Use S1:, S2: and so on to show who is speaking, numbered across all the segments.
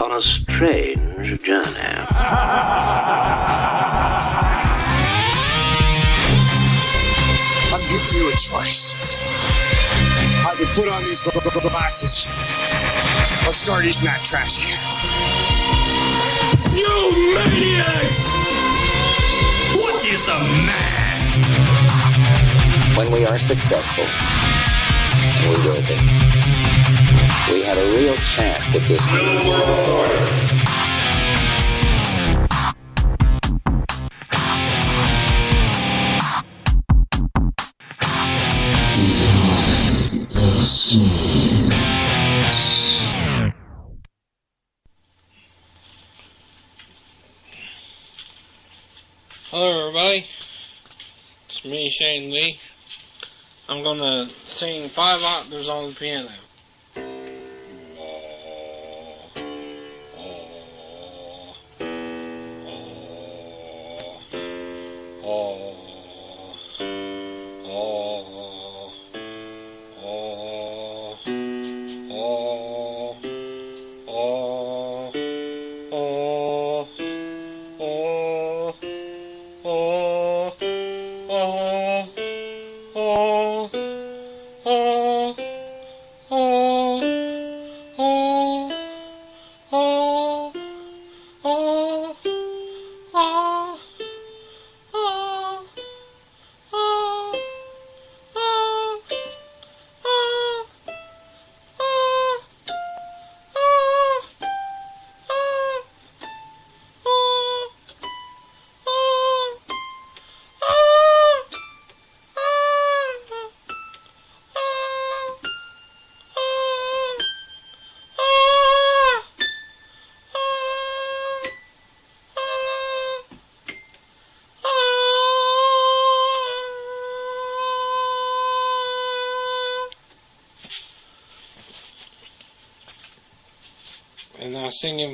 S1: on a strange journey.
S2: I'm giving you a choice. Either put on these gl- gl- glasses or start eating that trash can.
S3: You maniacs! What is a man?
S1: When we are successful, and we will be, we have a real chance at this.
S4: Hello, everybody. It's me, Shane Lee. I'm gonna sing five octaves on the piano. And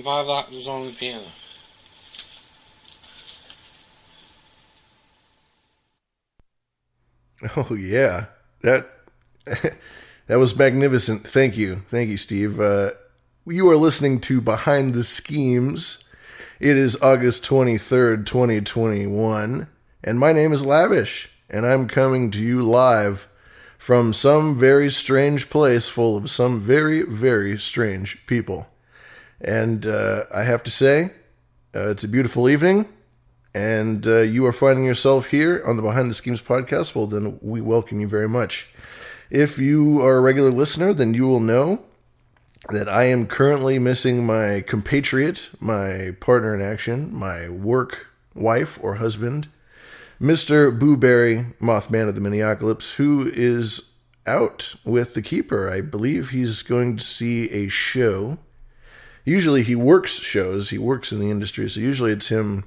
S4: Five octaves on the piano.
S5: Oh yeah, that that was magnificent. Thank you, thank you, Steve. Uh, you are listening to Behind the Schemes. It is August twenty third, twenty twenty one, and my name is Lavish, and I'm coming to you live from some very strange place full of some very very strange people. And uh, I have to say, uh, it's a beautiful evening and uh, you are finding yourself here on the Behind the Schemes podcast, well, then we welcome you very much. If you are a regular listener, then you will know that I am currently missing my compatriot, my partner in action, my work wife or husband, Mr. Booberry, Mothman of the Minneapolis, who is out with the Keeper. I believe he's going to see a show. Usually he works shows, he works in the industry, so usually it's him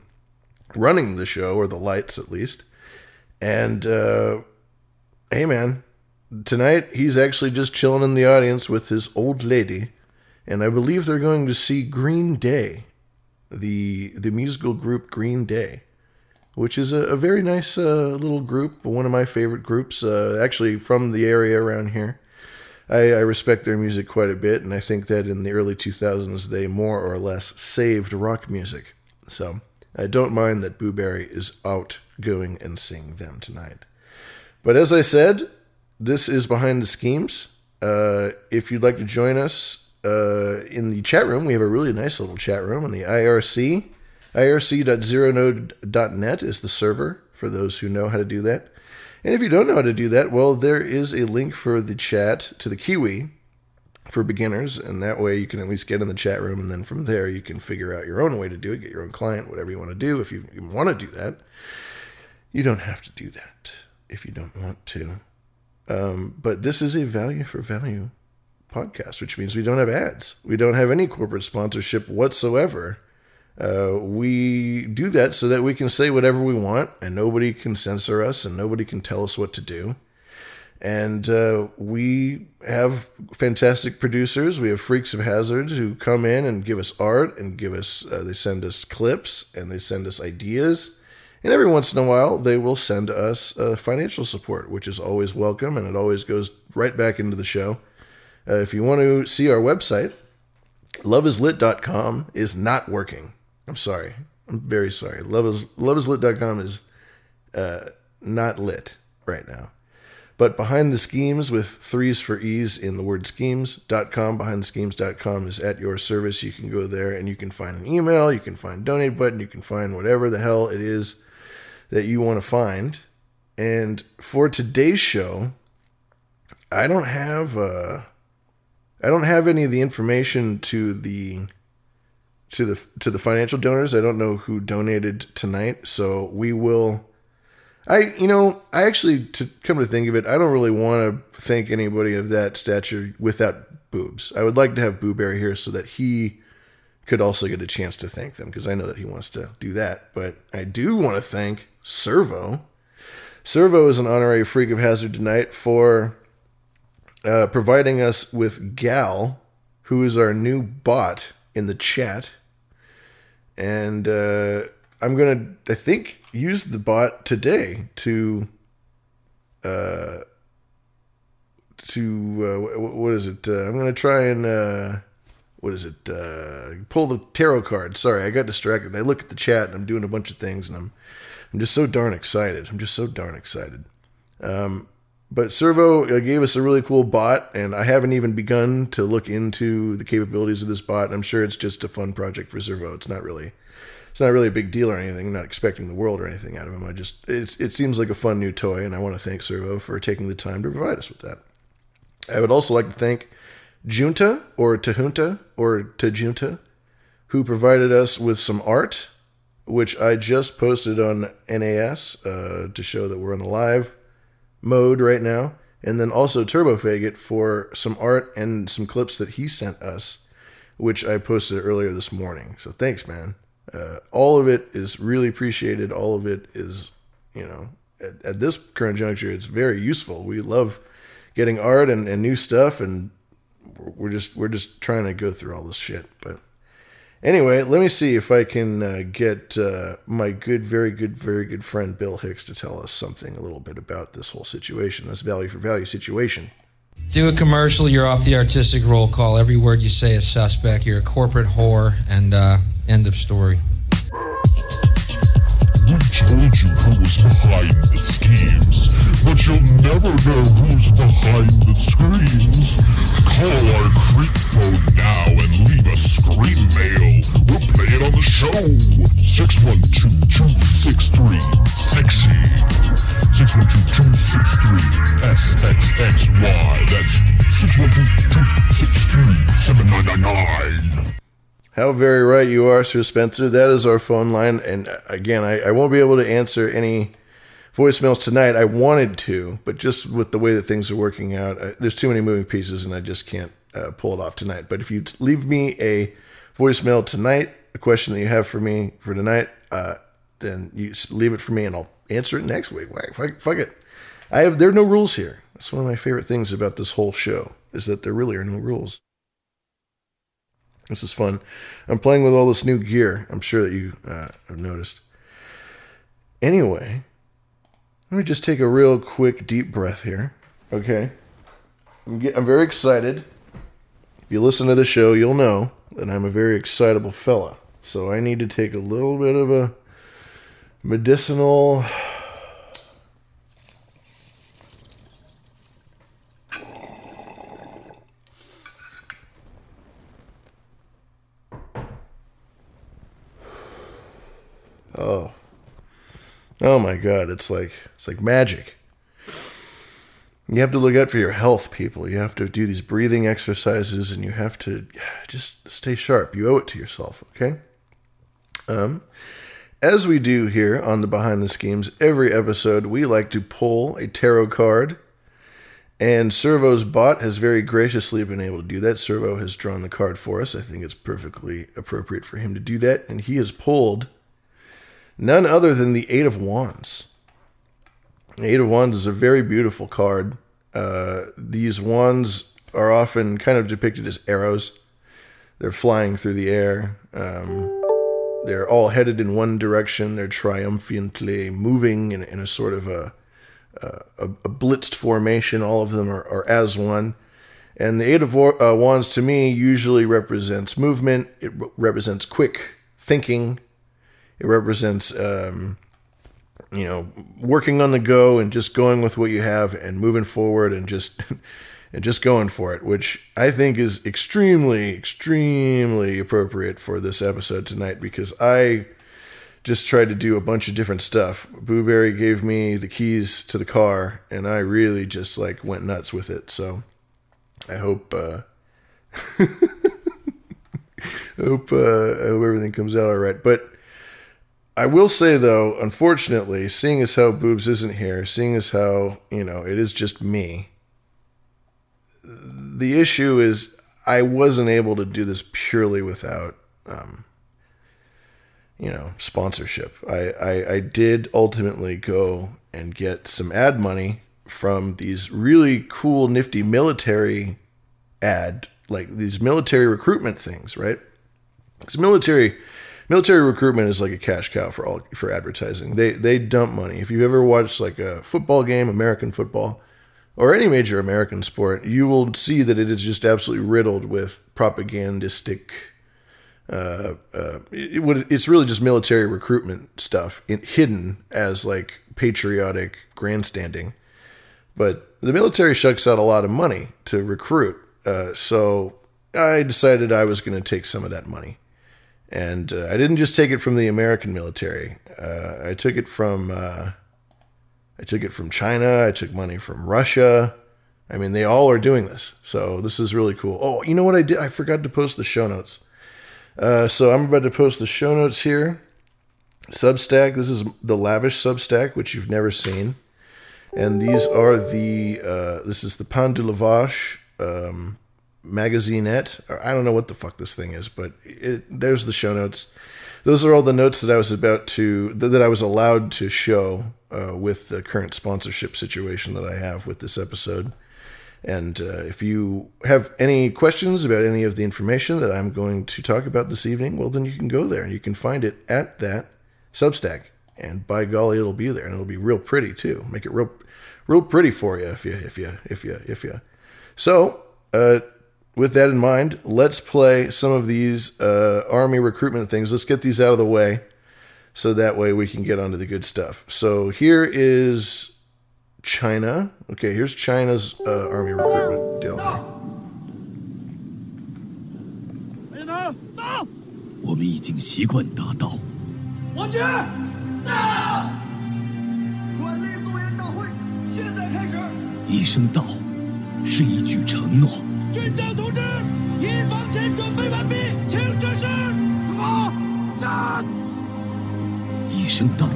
S5: running the show or the lights at least. And uh, hey, man, tonight he's actually just chilling in the audience with his old lady, and I believe they're going to see Green Day, the the musical group Green Day, which is a, a very nice uh, little group, one of my favorite groups, uh, actually from the area around here. I, I respect their music quite a bit, and I think that in the early 2000s they more or less saved rock music. So. I don't mind that Booberry is out going and seeing them tonight. But as I said, this is Behind the Schemes. Uh, if you'd like to join us uh, in the chat room, we have a really nice little chat room on the IRC. IRC.zeronode.net is the server for those who know how to do that. And if you don't know how to do that, well, there is a link for the chat to the Kiwi for beginners, and that way you can at least get in the chat room, and then from there you can figure out your own way to do it, get your own client, whatever you want to do. If you, want to do that, you don't have to do that if you don't want to. Um, but this is a value for value podcast, which means we don't have ads. We don't have any corporate sponsorship whatsoever. Uh, we do that so that we can say whatever we want and nobody can censor us and nobody can tell us what to do. And uh, we have fantastic producers. We have Freaks of Hazards who come in and give us art and give us, uh, they send us clips and they send us ideas. And every once in a while, they will send us uh, financial support, which is always welcome and it always goes right back into the show. Uh, if you want to see our website, loveislit.com is not working. I'm sorry. I'm very sorry. Love is, loveislit.com is uh, not lit right now. But behind the schemes with threes for ease in the word schemes.com, behind the schemes.com is at your service. You can go there and you can find an email, you can find donate button, you can find whatever the hell it is that you want to find. And for today's show, I don't have uh I don't have any of the information to the to the to the financial donors. I don't know who donated tonight, so we will I, you know, I actually, to come to think of it, I don't really want to thank anybody of that stature without boobs. I would like to have Booberry here so that he could also get a chance to thank them because I know that he wants to do that. But I do want to thank Servo. Servo is an honorary freak of hazard tonight for uh, providing us with Gal, who is our new bot in the chat. And uh, I'm gonna, I think, use the bot today to, uh, to uh, what is it? Uh, I'm gonna try and uh, what is it? Uh, pull the tarot card. Sorry, I got distracted. I look at the chat and I'm doing a bunch of things, and I'm, I'm just so darn excited. I'm just so darn excited. Um, but Servo uh, gave us a really cool bot, and I haven't even begun to look into the capabilities of this bot. I'm sure it's just a fun project for Servo. It's not really it's not really a big deal or anything. I'm not expecting the world or anything out of him. I just it's, it seems like a fun new toy, and I want to thank Servo for taking the time to provide us with that. I would also like to thank Junta or Tahunta or Tajunta, who provided us with some art, which I just posted on NAS uh, to show that we're on the live mode right now. And then also Turbo Faggot for some art and some clips that he sent us, which I posted earlier this morning. So thanks, man. Uh, all of it is really appreciated. All of it is, you know, at, at, this current juncture, it's very useful. We love getting art and, and new stuff, and we're just we're just trying to go through all this shit. But anyway, let me see if I can uh, get uh, my good, very good, very good friend Bill Hicks to tell us something a little bit about this whole situation, this value for value situation.
S6: Do a commercial. You're off the artistic roll call. Every word you say is suspect. You're a corporate whore, and uh, end of story.
S7: We told you who was behind the schemes, but you'll never know who's behind the screams. Call our creep phone now and leave a scream mail. We'll play it on the show. 612-263-SEXY. 612-263-SXXY. That's 612-263-7999.
S5: How very right you are, Sir Spencer. That is our phone line. And uh, again, I, I, won't be able to answer any voicemails tonight. I wanted to, but just with the way that things are working out, uh, there's too many moving pieces and I just can't uh, pull it off tonight. But if you leave me a voicemail tonight, a question that you have for me for tonight, uh, then you leave it for me and I'll answer it next week. Fuck, fuck it. I have, there are no rules here. That's one of my favorite things about this whole show is that there really are no rules. This is fun. I'm playing with all this new gear. I'm sure that you uh, have noticed. Anyway, let me just take a real quick deep breath here. Okay. I'm, get, I'm very excited. If you listen to the show, you'll know that I'm a very excitable fella. So I need to take a little bit of a medicinal Oh. Oh my god, it's like it's like magic. You have to look out for your health, people. You have to do these breathing exercises and you have to just stay sharp. You owe it to yourself, okay? Um as we do here on the Behind the Schemes, every episode we like to pull a tarot card And Servo's bot has very graciously been able to do that. Servo has drawn the card for us. I think it's perfectly appropriate for him to do that. And he has pulled none other than the Eight of Wands. Eight of Wands is a very beautiful card. Uh, these wands are often kind of depicted as arrows. They're flying through the air. Um, they're all headed in one direction. They're triumphantly moving in, in a sort of a, a, a blitzed formation. All of them are, are as one. And the Eight of uh, Wands to me usually represents movement, it re- represents quick thinking, it represents, um, you know, working on the go and just going with what you have and moving forward and just. and just going for it, which I think is extremely, extremely appropriate for this episode tonight because I just tried to do a bunch of different stuff. Booberry gave me the keys to the car, and I really just like went nuts with it. So I hope, uh, I hope, uh, I hope everything comes out all right. But I will say though, unfortunately, seeing as how Boobs isn't here, seeing as how you know it is just me the issue is I wasn't able to do this purely without, um, you know, sponsorship. I, I, I did ultimately go and get some ad money from these really cool, nifty military ad, like these military recruitment things, right? Because military military recruitment is like a cash cow for all for advertising. They they dump money. If you've ever watched like a football game, American football, or any major American sport, you will see that it is just absolutely riddled with propagandistic. Uh, uh, it, it, it's really just military recruitment stuff in, hidden as like patriotic grandstanding. But the military shucks out a lot of money to recruit. Uh, so I decided I was going to take some of that money. And uh, I didn't just take it from the American military, uh, I took it from uh, I took it from China. I took money from Russia. I mean, they all are doing this. So this is really cool. Oh, you know what I did? I forgot to post the show notes. Uh, so I'm about to post the show notes here. Substack. This is the lavish Substack, which you've never seen. And these are the, uh, this is the Pan de la Vache um, magazinette. I don't know what the fuck this thing is, but it, there's the show notes. Those are all the notes that I was about to, that I was allowed to show uh, with the current sponsorship situation that I have with this episode. And uh, if you have any questions about any of the information that I'm going to talk about this evening, well, then you can go there and you can find it at that Substack. And by golly, it'll be there, and it'll be real pretty too. Make it real, real pretty for you if you, if you, if you, if you. So, uh, with that in mind, let's play some of these uh, army recruitment things. Let's get these out of the way so that way we can get onto the good stuff. So here is China. Okay, here's China's uh, army recruitment deal.
S3: 我们已经习惯打倒。
S8: 我军到！转内动员大会现在开始。
S3: 一声到，是一句承诺。
S8: 军长同志，一方前准备完毕，请指示。出发！战！
S3: 一声道，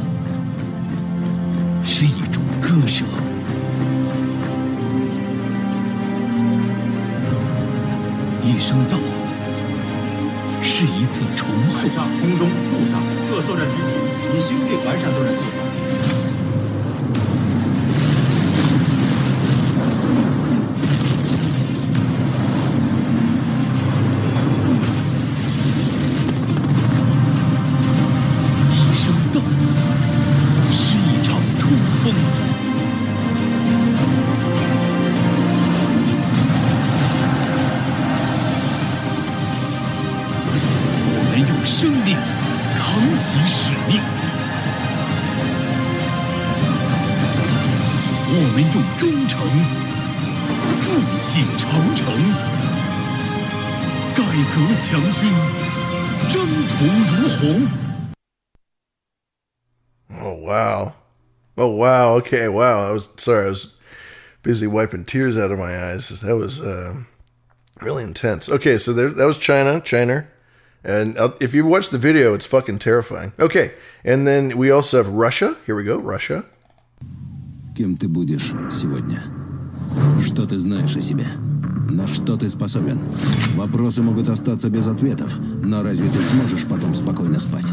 S3: 是一种割舍；一声道，是一次重塑。
S9: 上、空中、陆上各作战主体已修订完善作战计划。
S3: 如虹。
S5: Oh wow. Oh wow. Okay. Wow. I was sorry. I was busy wiping tears out of my eyes. That was uh, really intense. Okay. So there, that was China. China. And uh, if you watch the video, it's fucking terrifying. Okay. And then we also have Russia. Here we go. Russia.
S10: Кем ты будешь сегодня? Что ты знаешь о себе? На что ты способен? Вопросы могут остаться без ответов, но разве ты сможешь потом спокойно спать?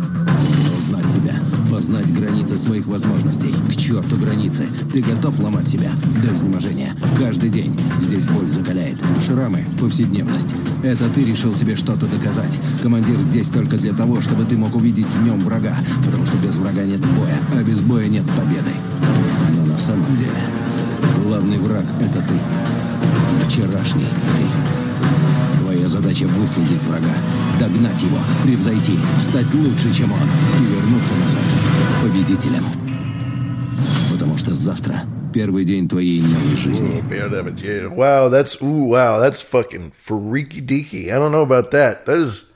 S10: Узнать себя, познать границы своих возможностей. К черту границы. Ты готов ломать себя до изнеможения. Каждый день. Здесь боль закаляет. Шрамы, повседневность. Это ты решил себе что-то доказать. Командир здесь только для того, чтобы ты мог увидеть в нем врага. Потому что без врага нет боя, а без боя нет победы. Но на самом деле, главный враг — это ты. Вчерашний ты. Твоя задача выследить врага, догнать его, превзойти, стать лучше, чем он, и вернуться назад победителем. Потому что завтра первый день твоей новой жизни.
S5: Wow, that's ooh, wow, that's fucking freaky deaky. I don't know about that. That is,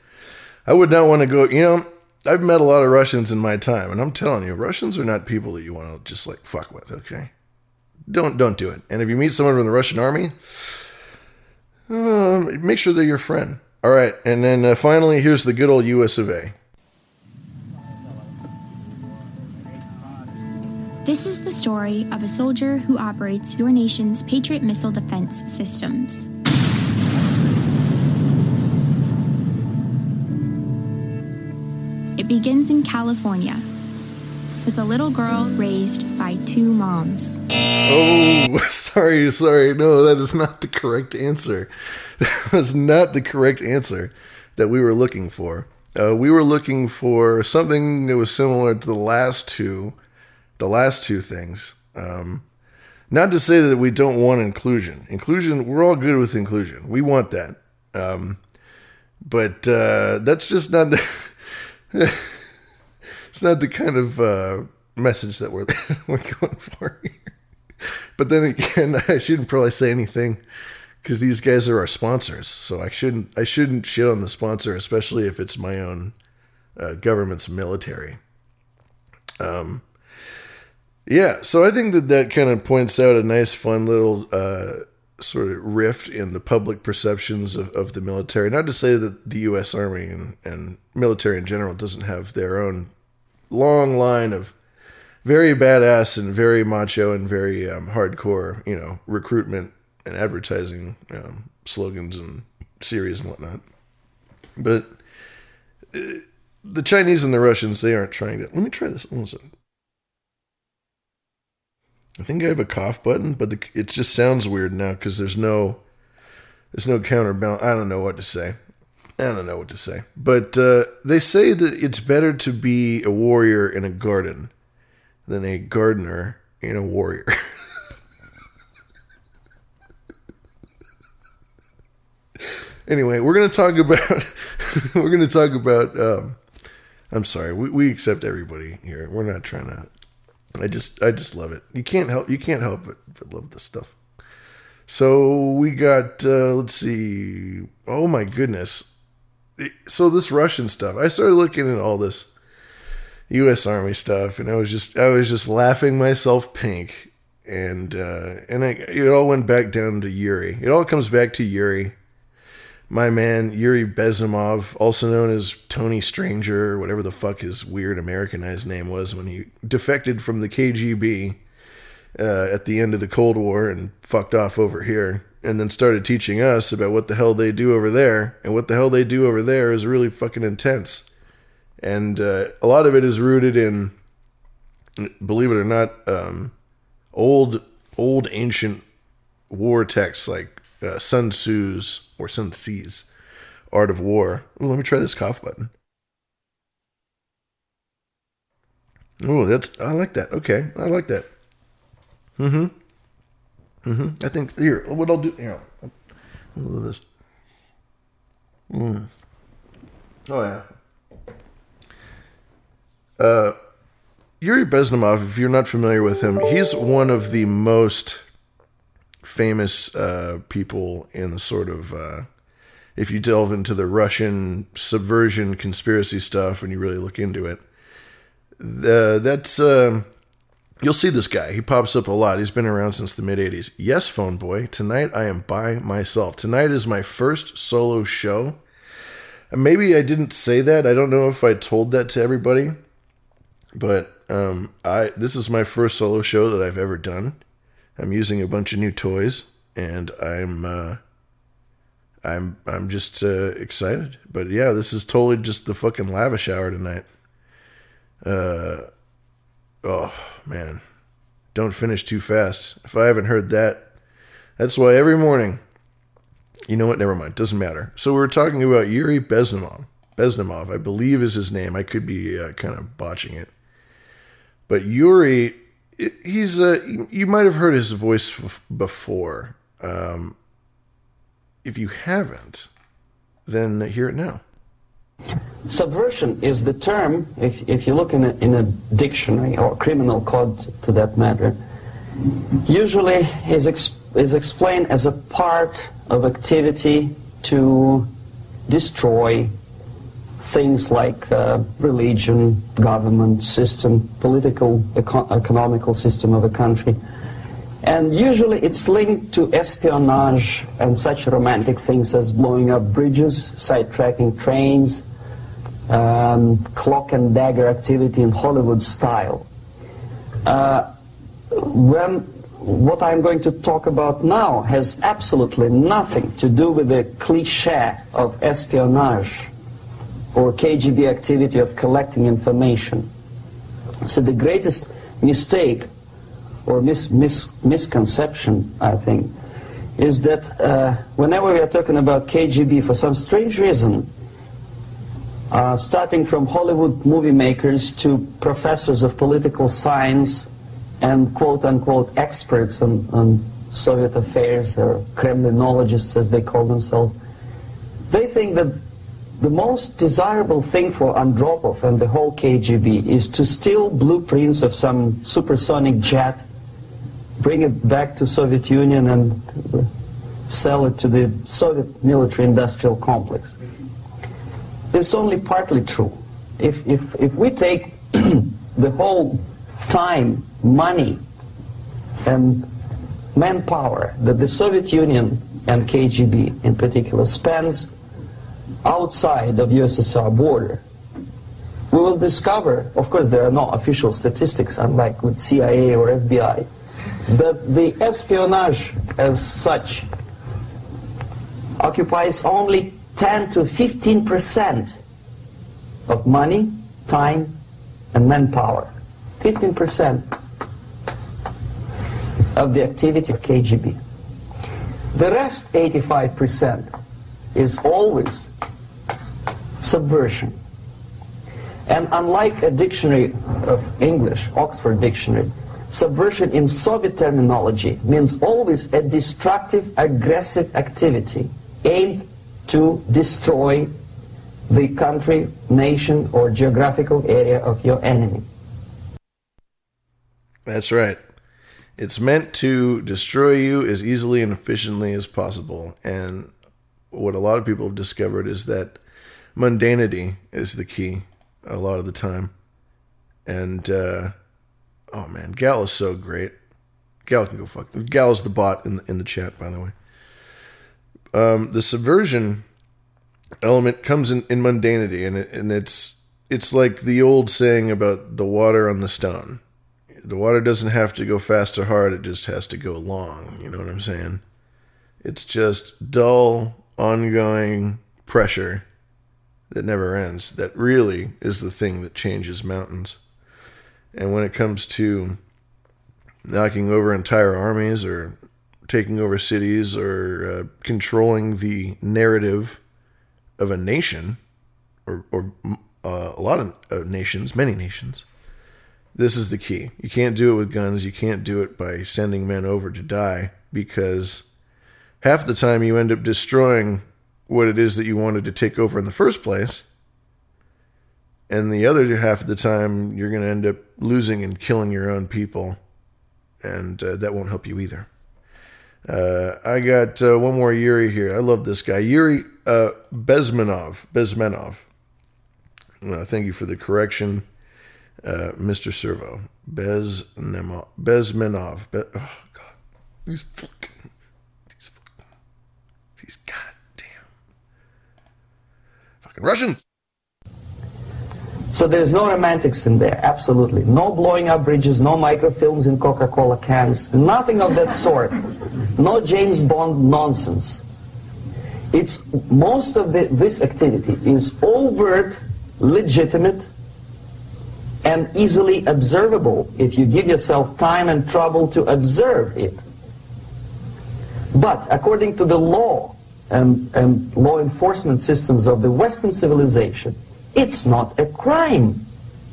S5: I would not want to go. You know, I've met a lot of Russians in my time, and I'm telling you, Russians are not people that you want to just like fuck with. Okay, don't don't do it. And if you meet someone from the Russian army, uh, make sure they're your friend. All right, and then uh, finally, here's the good old U.S. of A.
S11: This is the story of a soldier who operates your nation's Patriot missile defense systems. It begins in California with a little girl raised by two moms.
S5: Oh, sorry, sorry. No, that is not the correct answer. That was not the correct answer that we were looking for. Uh, we were looking for something that was similar to the last two, the last two things. Um, not to say that we don't want inclusion. Inclusion, we're all good with inclusion. We want that. Um, but uh, that's just not the. it's not the kind of uh, message that we're we're going for here. But then again, I shouldn't probably say anything because these guys are our sponsors. So I shouldn't I shouldn't shit on the sponsor, especially if it's my own uh, government's military. Um, yeah, so I think that that kind of points out a nice, fun little uh, sort of rift in the public perceptions of, of the military. Not to say that the U.S. Army and, and military in general doesn't have their own long line of very badass and very macho and very um, hardcore, you know, recruitment and advertising um, slogans and series and whatnot. But uh, the Chinese and the Russians, they aren't trying to. Let me try this. One second. I think I have a cough button, but the, it just sounds weird now because there's no there's no counterbalance. I don't know what to say. I don't know what to say. But uh, they say that it's better to be a warrior in a garden than a gardener in a warrior. anyway, we're gonna talk about we're gonna talk about. Um, I'm sorry, we, we accept everybody here. We're not trying to. I just I just love it. You can't help you can't help but, but love this stuff. So we got uh, let's see. Oh my goodness. So this Russian stuff. I started looking at all this U.S. Army stuff, and I was just I was just laughing myself pink, and uh, and I, it all went back down to Yuri. It all comes back to Yuri, my man Yuri Bezumov, also known as Tony Stranger, whatever the fuck his weird Americanized name was when he defected from the KGB uh, at the end of the Cold War and fucked off over here. And then started teaching us about what the hell they do over there, and what the hell they do over there is really fucking intense and uh, a lot of it is rooted in, believe it or not, um, old old ancient war texts like uh, Sun Tzu's or Sun Tzu's Art of War. Ooh, let me try this cough button. Oh, that's I like that. Okay, I like that. Mm-hmm. Mm-hmm. I think here, what I'll do here. Look at this. Mm. Oh yeah. Uh, Yuri Beznomov, if you're not familiar with him, he's one of the most famous uh, people in the sort of. Uh, if you delve into the Russian subversion conspiracy stuff and you really look into it, the, that's. Um, you'll see this guy. He pops up a lot. He's been around since the mid 80s. Yes, phone boy. Tonight I am by myself. Tonight is my first solo show. Maybe I didn't say that. I don't know if I told that to everybody but um, I this is my first solo show that I've ever done. I'm using a bunch of new toys. and I'm uh, I'm I'm just uh, excited. But yeah, this is totally just the fucking lavish hour tonight. Uh, oh man, don't finish too fast. If I haven't heard that, that's why every morning. You know what? Never mind. Doesn't matter. So we are talking about Yuri Bezmenov. Bezmenov, I believe, is his name. I could be uh, kind of botching it, but Yuri, he's uh, you might have heard his voice before. Um, if you haven't, then hear it now.
S12: Subversion is the term, if, if you look in a, in a dictionary or criminal code to that matter, usually is, ex, is explained as a part of activity to destroy things like uh, religion, government system, political, eco- economical system of a country. And usually it's linked to espionage and such romantic things as blowing up bridges, sidetracking trains, um, cloak and dagger activity in Hollywood style. Uh, when what I'm going to talk about now has absolutely nothing to do with the cliche of espionage or KGB activity of collecting information. So the greatest mistake or mis mis misconception, I think, is that uh, whenever we are talking about KGB, for some strange reason, uh, starting from Hollywood movie makers to professors of political science and quote-unquote experts on, on Soviet affairs, or Kremlinologists as they call themselves, they think that the most desirable thing for Andropov and the whole KGB is to steal blueprints of some supersonic jet, bring it back to Soviet Union and sell it to the Soviet military-industrial complex. It's only partly true. If, if, if we take the whole time, money, and manpower that the Soviet Union and KGB in particular spends outside of USSR border, we will discover, of course there are no official statistics unlike with CIA or FBI, that the espionage as such occupies only 10 to 15 percent of money, time, and manpower. 15 percent of the activity of KGB. The rest, 85 percent, is always subversion. And unlike a dictionary of English, Oxford Dictionary, subversion in Soviet terminology means always a destructive, aggressive activity aimed to destroy the country, nation, or geographical area of your enemy.
S5: That's right. It's meant to destroy you as easily and efficiently as possible. And what a lot of people have discovered is that mundanity is the key a lot of the time. And, uh, oh man, Gal is so great. Gal can go fuck. Gal is the bot in the, in the chat, by the way. Um, the subversion element comes in, in mundanity, and it, and it's it's like the old saying about the water on the stone. The water doesn't have to go fast or hard; it just has to go long. You know what I'm saying? It's just dull, ongoing pressure that never ends. That really is the thing that changes mountains. And when it comes to knocking over entire armies or taking over cities or uh, controlling the narrative of a nation or, or uh, a lot of uh, nations, many nations, this is the key. You can't do it with guns. You can't do it by sending men over to die because half the time you end up destroying what it is that you wanted to take over in the first place. And the other half of the time, you're going to end up losing and killing your own people. And uh, that won't help you either. Uh, I got uh, one more Yuri here. I love this guy. Yuri uh, Bezmenov. Bezmenov. thank you for the correction, uh, Mr. Servo. Bezmenov. Bezmenov. Be- oh, God. These fucking. These fucking. These goddamn. Fucking Russian.
S12: So there's no romantics in there, absolutely. No blowing up bridges, no microfilms in Coca-Cola cans, nothing of that sort. No James Bond nonsense. It's most of the, this activity is overt, legitimate, and easily observable if you give yourself time and trouble to observe it. But according to the law and, and law enforcement systems of the Western civilization, it's not a crime.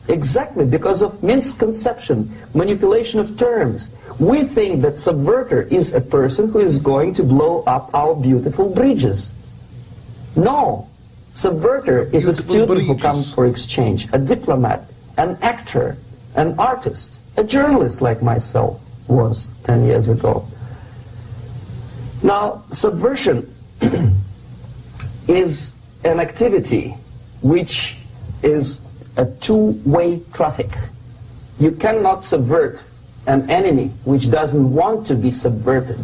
S12: Exactly because of misconception, manipulation of terms. We think that subverter is a person who is going to blow up our beautiful bridges. No. Subverter is a student who comes for exchange, a diplomat, an actor, an artist, a journalist like myself was 10 years ago. Now, subversion is an activity which is a two-way traffic. You cannot subvert an enemy which doesn't want to be subverted.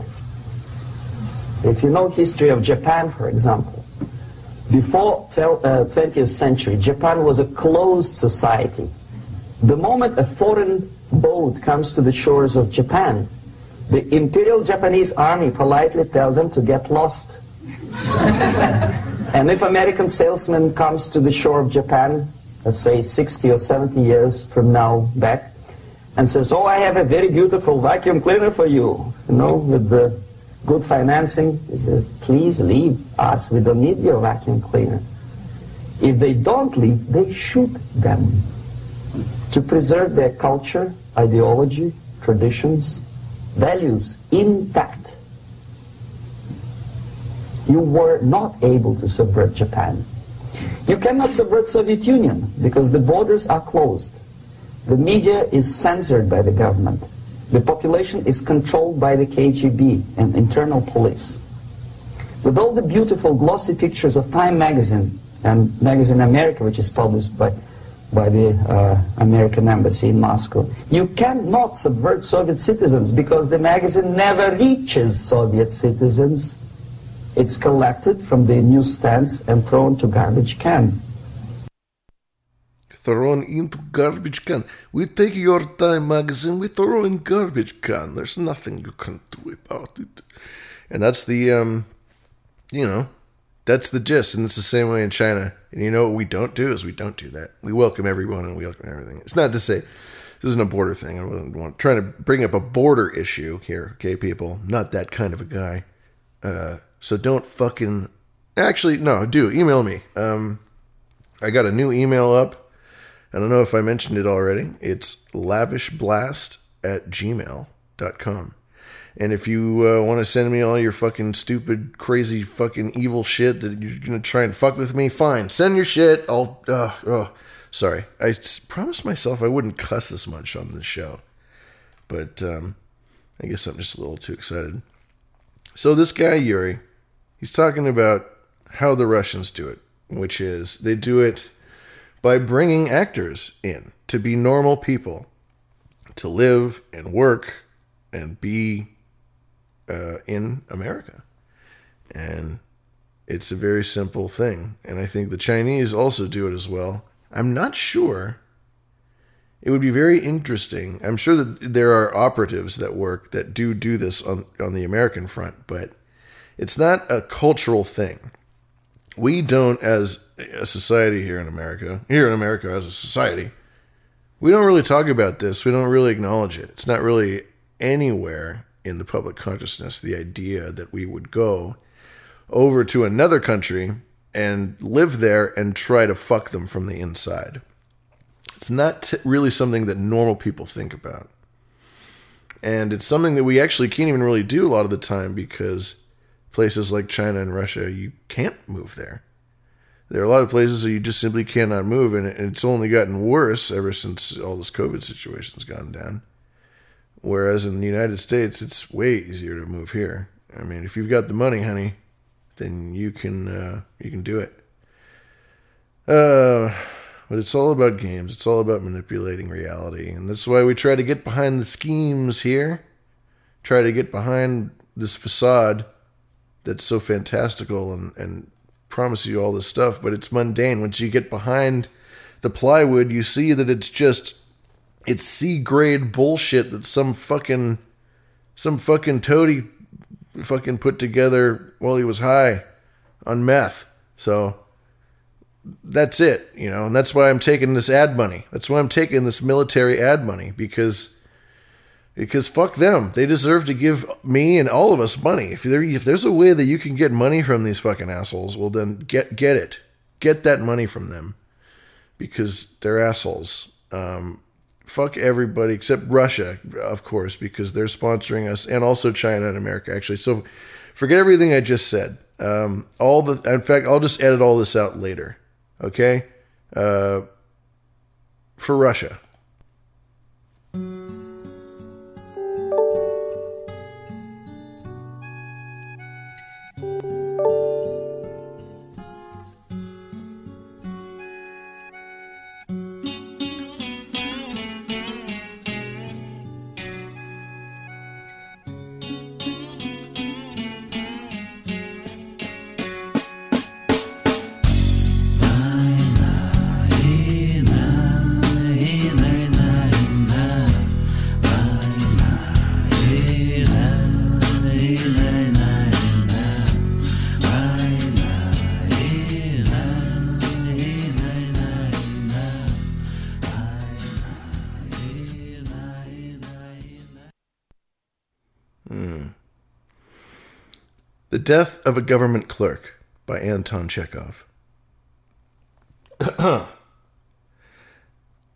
S12: If you know history of Japan, for example, before uh, 20th century, Japan was a closed society. The moment a foreign boat comes to the shores of Japan, the Imperial Japanese Army politely tell them to get lost. and if American salesman comes to the shore of Japan, let's say 60 or 70 years from now back, and says, oh, I have a very beautiful vacuum cleaner for you, you know, with the good financing, he says, please leave us, we don't need your vacuum cleaner. If they don't leave, they shoot them to preserve their culture, ideology, traditions, values intact. You were not able to subvert Japan. You cannot subvert Soviet Union because the borders are closed. The media is censored by the government. The population is controlled by the KGB and internal police. With all the beautiful glossy pictures of Time magazine and Magazine America, which is published by by the uh, American embassy in Moscow. You cannot subvert Soviet citizens because the magazine never reaches Soviet citizens. It's collected from the newsstands and thrown to garbage can.
S5: Thrown into garbage can. We take your Time magazine, we throw in garbage can. There's nothing you can do about it. And that's the, um, you know, that's the gist, and it's the same way in China. And you know what we don't do is we don't do that. We welcome everyone and we welcome everything. It's not to say this isn't a border thing. I'm trying to bring up a border issue here, okay, people. Not that kind of a guy. Uh, so don't fucking. Actually, no, do email me. Um, I got a new email up. I don't know if I mentioned it already. It's lavishblast at gmail.com. And if you uh, want to send me all your fucking stupid, crazy, fucking evil shit that you're gonna try and fuck with me, fine. Send your shit. I'll. Uh, oh, sorry. I promised myself I wouldn't cuss as much on this show, but um, I guess I'm just a little too excited. So this guy Yuri, he's talking about how the Russians do it, which is they do it by bringing actors in to be normal people, to live and work and be uh, in America. And it's a very simple thing. And I think the Chinese also do it as well. I'm not sure. It would be very interesting. I'm sure that there are operatives that work that do do this on, on the American front, but it's not a cultural thing. We don't, as a society here in America, here in America as a society, we don't really talk about this. We don't really acknowledge it. It's not really anywhere in the public consciousness the idea that we would go over to another country and live there and try to fuck them from the inside. It's not t- really something that normal people think about. And it's something that we actually can't even really do a lot of the time because places like China and Russia, you can't move there. There are a lot of places that you just simply cannot move, and it's only gotten worse ever since all this COVID situation's gone down. Whereas in the United States, it's way easier to move here. I mean, if you've got the money, honey, then you can uh, you can do it. Uh, but it's all about games. It's all about manipulating reality, and that's why we try to get behind the schemes here. Try to get behind this facade that's so fantastical and and promise you all this stuff, but it's mundane. Once you get behind the plywood, you see that it's just it's C grade bullshit that some fucking some fucking toady fucking put together while he was high on meth. So that's it, you know, and that's why I'm taking this ad money. That's why I'm taking this military ad money because because fuck them. They deserve to give me and all of us money. If there if there's a way that you can get money from these fucking assholes, well then get get it. Get that money from them because they're assholes. Um, fuck everybody except Russia, of course, because they're sponsoring us, and also China and America, actually. So forget everything I just said. Um, all the, in fact, I'll just edit all this out later. Okay, uh, for Russia. Death of a Government Clerk by Anton Chekhov.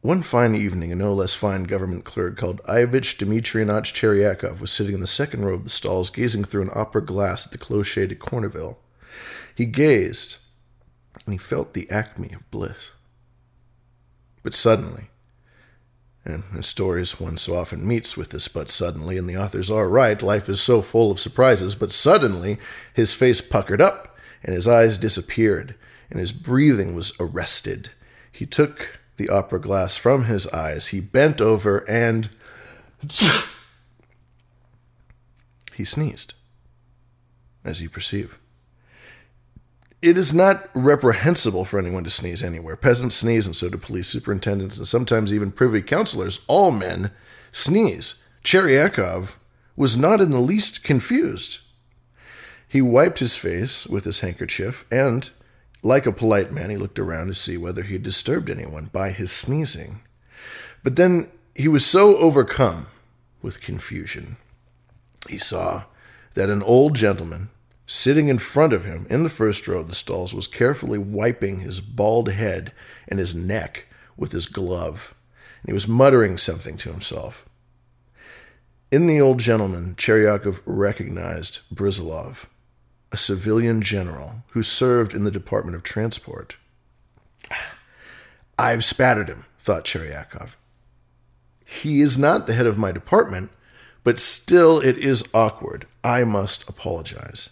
S5: One fine evening, a no less fine government clerk called Ivich Dmitrievich Cheryakov was sitting in the second row of the stalls, gazing through an opera glass at the Cloches de Corneville. He gazed, and he felt the acme of bliss. But suddenly, and in stories one so often meets with this but suddenly, and the authors are right, life is so full of surprises, but suddenly his face puckered up, and his eyes disappeared, and his breathing was arrested. He took the opera glass from his eyes, he bent over, and he sneezed, as you perceive. It is not reprehensible for anyone to sneeze anywhere. Peasants sneeze, and so do police superintendents, and sometimes even privy councillors. All men sneeze. Cheryakov was not in the least confused. He wiped his face with his handkerchief, and, like a polite man, he looked around to see whether he had disturbed anyone by his sneezing. But then he was so overcome with confusion. He saw that an old gentleman Sitting in front of him in the first row of the stalls was carefully wiping his bald head and his neck with his glove, and he was muttering something to himself. In the old gentleman, Cheryakov recognized Brizilov, a civilian general who served in the Department of Transport. I've spattered him, thought Cheryakov. He is not the head of my department, but still it is awkward. I must apologize.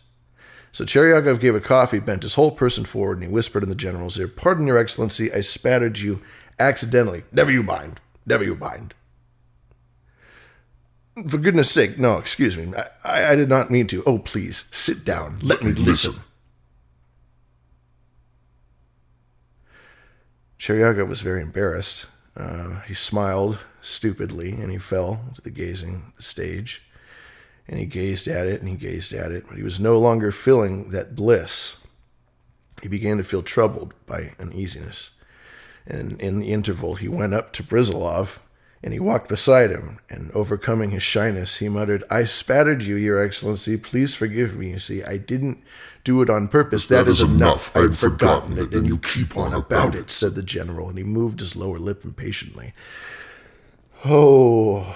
S5: So Cheryakov gave a coffee, bent his whole person forward, and he whispered in the general's ear, Pardon, Your Excellency, I spattered you accidentally. Never you mind. Never you mind. For goodness sake, no, excuse me. I, I did not mean to. Oh, please, sit down. Let, me listen. Cheryakov was very embarrassed. Uh, he smiled stupidly and he fell to the gazing the stage. And he gazed at it and he gazed at it, but he was no longer feeling that bliss. He began to feel troubled by uneasiness. And in the interval, he went up to Brizilov and he walked beside him. And overcoming his shyness, he muttered, I spattered you, Your Excellency. Please forgive me. You see, I didn't do it on purpose.
S7: that,
S5: that is,
S7: is
S5: enough.
S7: I'd,
S5: forgotten,
S7: forgotten
S5: it, and you keep on about it, said the general. And he moved his lower lip impatiently. Oh,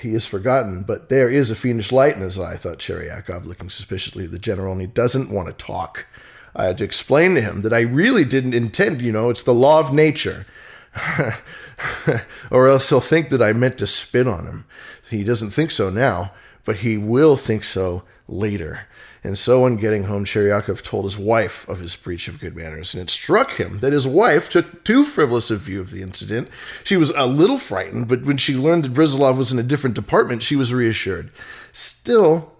S5: he is forgotten, but there is a fiendish light in his eye, thought Cheryakov, looking suspiciously at the general, and he doesn't want to talk. I had to explain to him that I really didn't intend, you know, it's the law of nature. or else he'll think that I meant to spit on him. He doesn't think so now, but he will think so later. And so, on getting home, Cheryakov told his wife of his breach of good manners, and it struck him that his wife took too frivolous a view of the incident. She was a little frightened, but when she learned that Brizilov was in a different department, she was reassured. Still,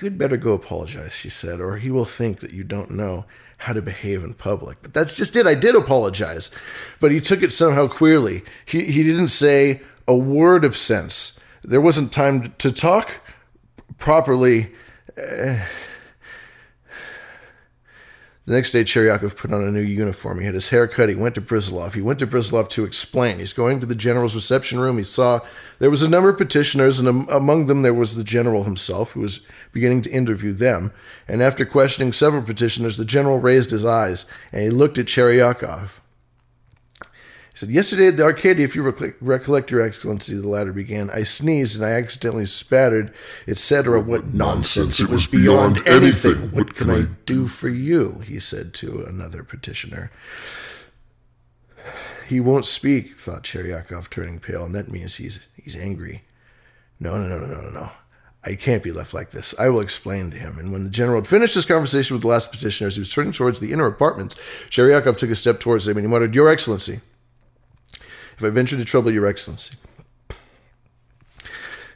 S5: you had better go apologize, she said, or he will think that you don't know how to behave in public. But that's just it. I did apologize. But he took it somehow queerly. He, he didn't say a word of sense. There wasn't time to talk properly. The next day, Cheryakov put on a new uniform. He had his hair cut. He went to Brusilov. He went to Brusilov to explain. He's going to the general's reception room. He saw there was a number of petitioners, and among them there was the general himself, who was beginning to interview them. And after questioning several petitioners, the general raised his eyes and he looked at Cheryakov. He said, Yesterday at the Arcadia, if you recollect, Your Excellency, the latter began, I sneezed and I accidentally spattered, etc. Oh, what nonsense! It was beyond anything. What can I do for you? He said to another petitioner. He won't speak, thought Cheryakov, turning pale, and that means he's he's angry. No, no, no, no, no, no. I can't be left like this. I will explain to him. And when the general had finished his conversation with the last petitioners, he was turning towards the inner apartments. Cheryakov took a step towards him and he muttered, Your Excellency, if I venture to trouble your excellency.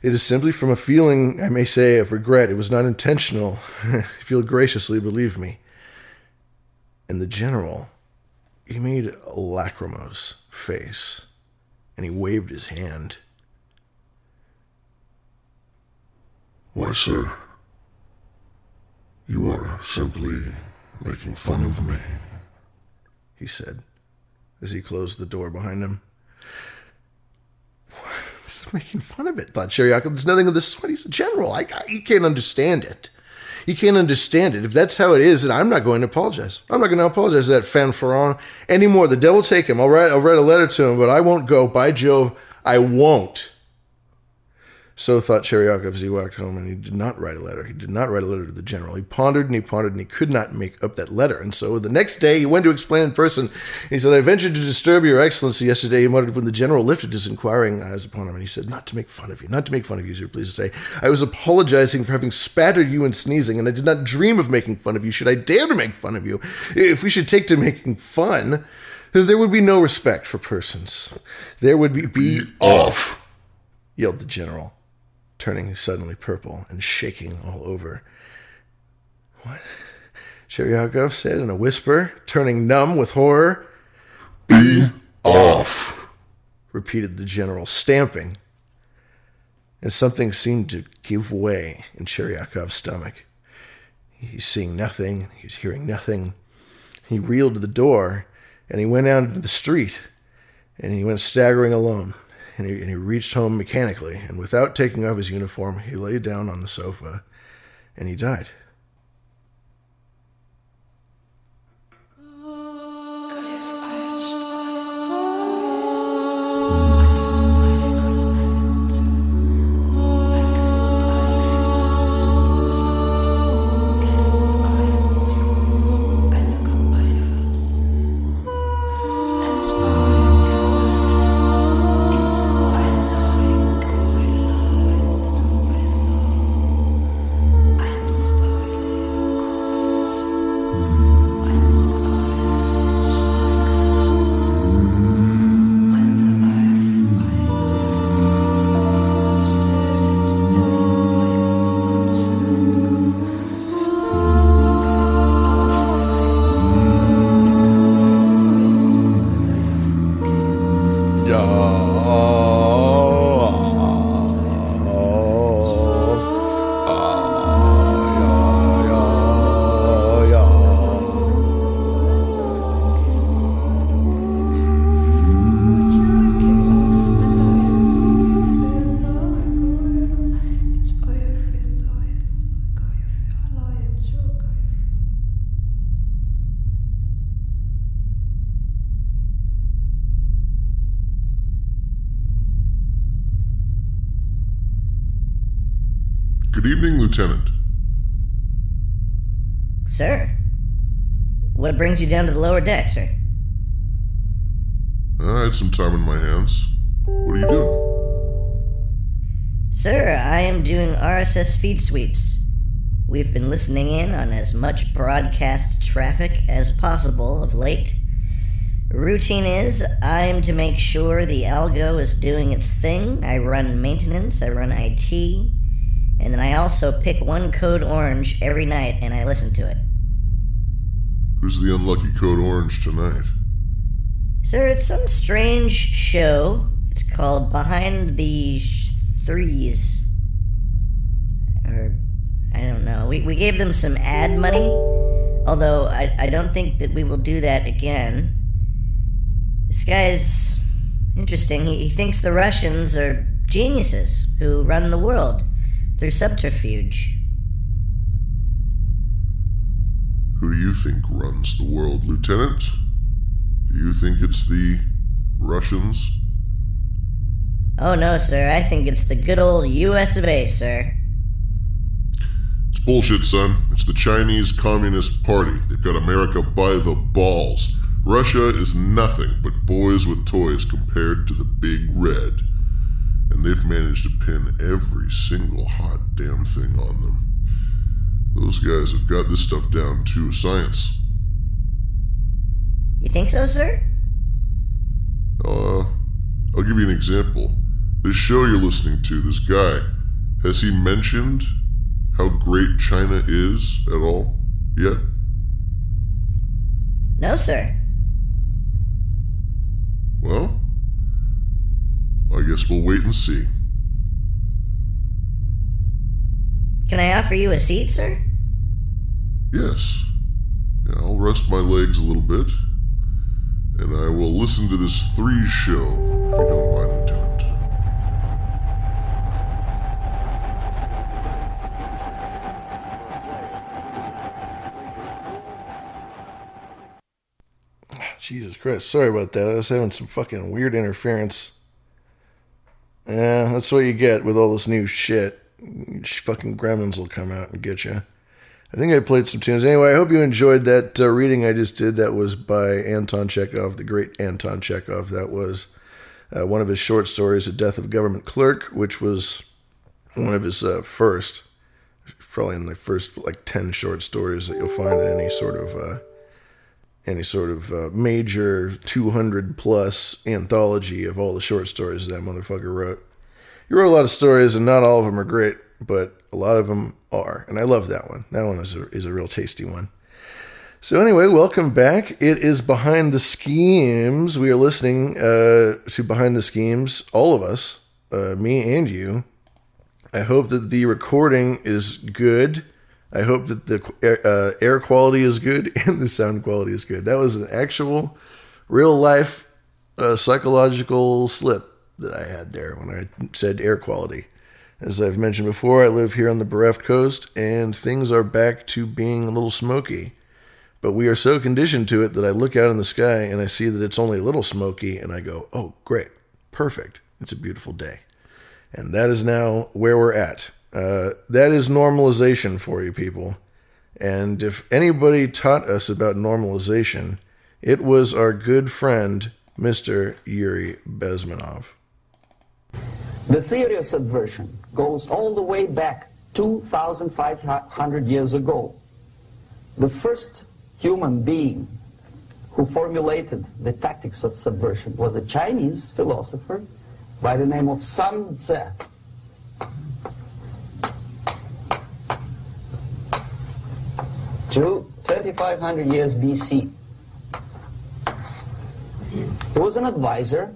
S5: It is simply from a feeling, I may say, of regret. It was not intentional, if you'll graciously believe me. And the general, he made a lachrymose face, and he waved his hand.
S7: Why, sir, you are simply making fun of me,
S5: he said, as he closed the door behind him. This is making fun of it, thought Cheryakov. There's nothing of this sort. He's a general. I, I, he can't understand it. He can't understand it. If that's how it is, then I'm not going to apologize. I'm not going to apologize to that fanfaron anymore. The devil take him. I'll write, I'll write a letter to him, but I won't go. By Jove, I won't. So thought Cheryakov as he walked home, and he did not write a letter. He did not write a letter to the general. He pondered and he pondered, and he could not make up that letter. And so the next day, he went to explain in person. He said, I ventured to disturb your excellency yesterday. He muttered when the general lifted his inquiring eyes upon him, and he said, Not to make fun of you, not to make fun of you, sir, to say. I was apologizing for having spattered you and sneezing, and I did not dream of making fun of you. Should I dare to make fun of you? If we should take to making fun, there would be no respect for persons. There would be, be off, yelled the general turning suddenly purple and shaking all over. What? Cheryakov said in a whisper, turning numb with horror.
S7: Be off,
S5: repeated the general, stamping. And something seemed to give way in Cheryakov's stomach. He's seeing nothing, he's hearing nothing. He reeled to the door and he went out into the street and he went staggering alone and he, and he reached home mechanically, and without taking off his uniform, he lay down on the sofa and he died.
S13: Feed sweeps. We've been listening in on as much broadcast traffic as possible of late. Routine is I am to make sure the algo is doing its thing. I run maintenance, I run IT, and then I also pick one code orange every night and I listen to it.
S7: Who's the unlucky code orange tonight?
S13: Sir, it's some strange show. It's called Behind the Threes. We, gave them some ad money, although I, I don't think that we will do that again. This guy's interesting. He, he thinks the Russians are geniuses who run the world through subterfuge.
S7: Who do you think runs the world, Lieutenant? Do you think it's the Russians?
S13: Oh no, sir. I think it's the good old US of A, sir.
S7: Bullshit, son. It's the Chinese Communist Party. They've got America by the balls. Russia is nothing but boys with toys compared to the Big Red. And they've managed to pin every single hot damn thing on them. Those guys have got this stuff down to a science.
S13: You think so, sir?
S7: Uh, I'll give you an example. This show you're listening to, this guy, has he mentioned how great China is at all yet?
S13: No, sir.
S7: Well, I guess we'll wait and see.
S13: Can I offer you a seat, sir?
S7: Yes. Yeah, I'll rest my legs a little bit, and I will listen to this three show, if you don't mind, Lieutenant.
S5: Jesus Christ. Sorry about that. I was having some fucking weird interference. Yeah, that's what you get with all this new shit. Fucking gremlins will come out and get you. I think I played some tunes. Anyway, I hope you enjoyed that uh, reading I just did. That was by Anton Chekhov, the great Anton Chekhov. That was uh, one of his short stories, The Death of Government Clerk, which was one of his uh, first, probably in the first like 10 short stories that you'll find in any sort of uh, any sort of uh, major 200 plus anthology of all the short stories that motherfucker wrote. He wrote a lot of stories, and not all of them are great, but a lot of them are, and I love that one. That one is a, is a real tasty one. So anyway, welcome back. It is Behind the Schemes. We are listening uh, to Behind the Schemes, all of us, uh, me and you. I hope that the recording is good. I hope that the air, uh, air quality is good and the sound quality is good. That was an actual, real life uh, psychological slip that I had there when I said air quality. As I've mentioned before, I live here on the bereft coast and things are back to being a little smoky. But we are so conditioned to it that I look out in the sky and I see that it's only a little smoky and I go, oh, great, perfect. It's a beautiful day. And that is now where we're at. Uh, that is normalization for you people. And if anybody taught us about normalization, it was our good friend, Mr. Yuri Bezmenov.
S12: The theory of subversion goes all the way back 2,500 years ago. The first human being who formulated the tactics of subversion was a Chinese philosopher by the name of Sun Tzu. To 2500 years BC. He was an advisor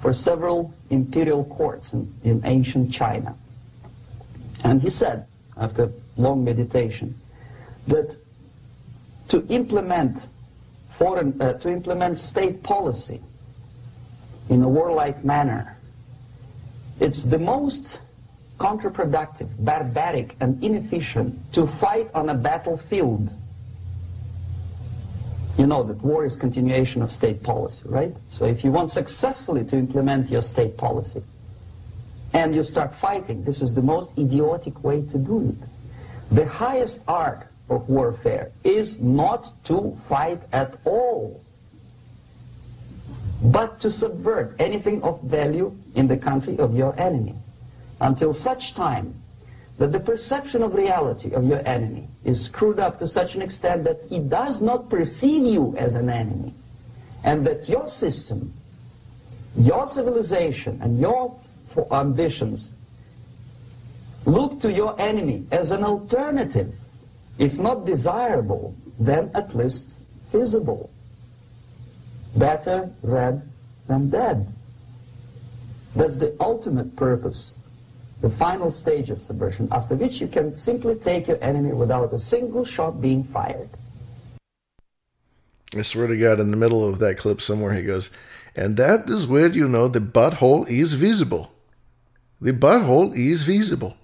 S12: for several imperial courts in, in ancient China. And he said, after long meditation, that to implement foreign, uh, to implement state policy in a warlike manner, it's the most counterproductive, barbaric, and inefficient to fight on a battlefield. You know that war is continuation of state policy, right? So if you want successfully to implement your state policy and you start fighting, this is the most idiotic way to do it. The highest art of warfare is not to fight at all, but to subvert anything of value in the country of your enemy until such time that the perception of reality of your enemy is screwed up to such an extent that he does not perceive you as an enemy, and that your system, your civilization, and your ambitions look to your enemy as an alternative, if not desirable, then at least visible. Better red than dead. That's the ultimate purpose, the final stage of subversion, after which you can simply take your enemy without a single shot being fired.
S5: I swear to God, in the middle of that clip somewhere, he goes, and that is where you know the butthole is visible. The butthole is visible.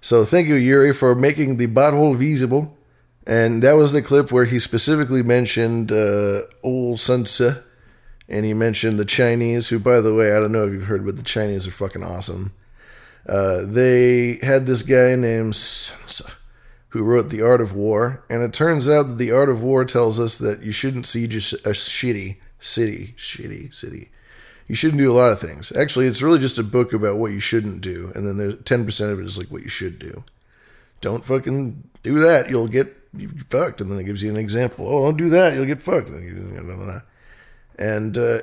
S5: So thank you, Yuri, for making the butthole visible. And that was the clip where he specifically mentioned uh, old Sun Tzu, and he mentioned the Chinese, who, by the way, I don't know if you've heard, but the Chinese are fucking awesome. Uh, they had this guy named who wrote The Art of War, and it turns out that The Art of War tells us that you shouldn't siege a shitty city, shitty city. You shouldn't do a lot of things. Actually, it's really just a book about what you shouldn't do, and then there's ten percent of it is like what you should do. Don't fucking do that. You'll get fucked, and then it gives you an example. Oh, don't do that. You'll get fucked. And uh,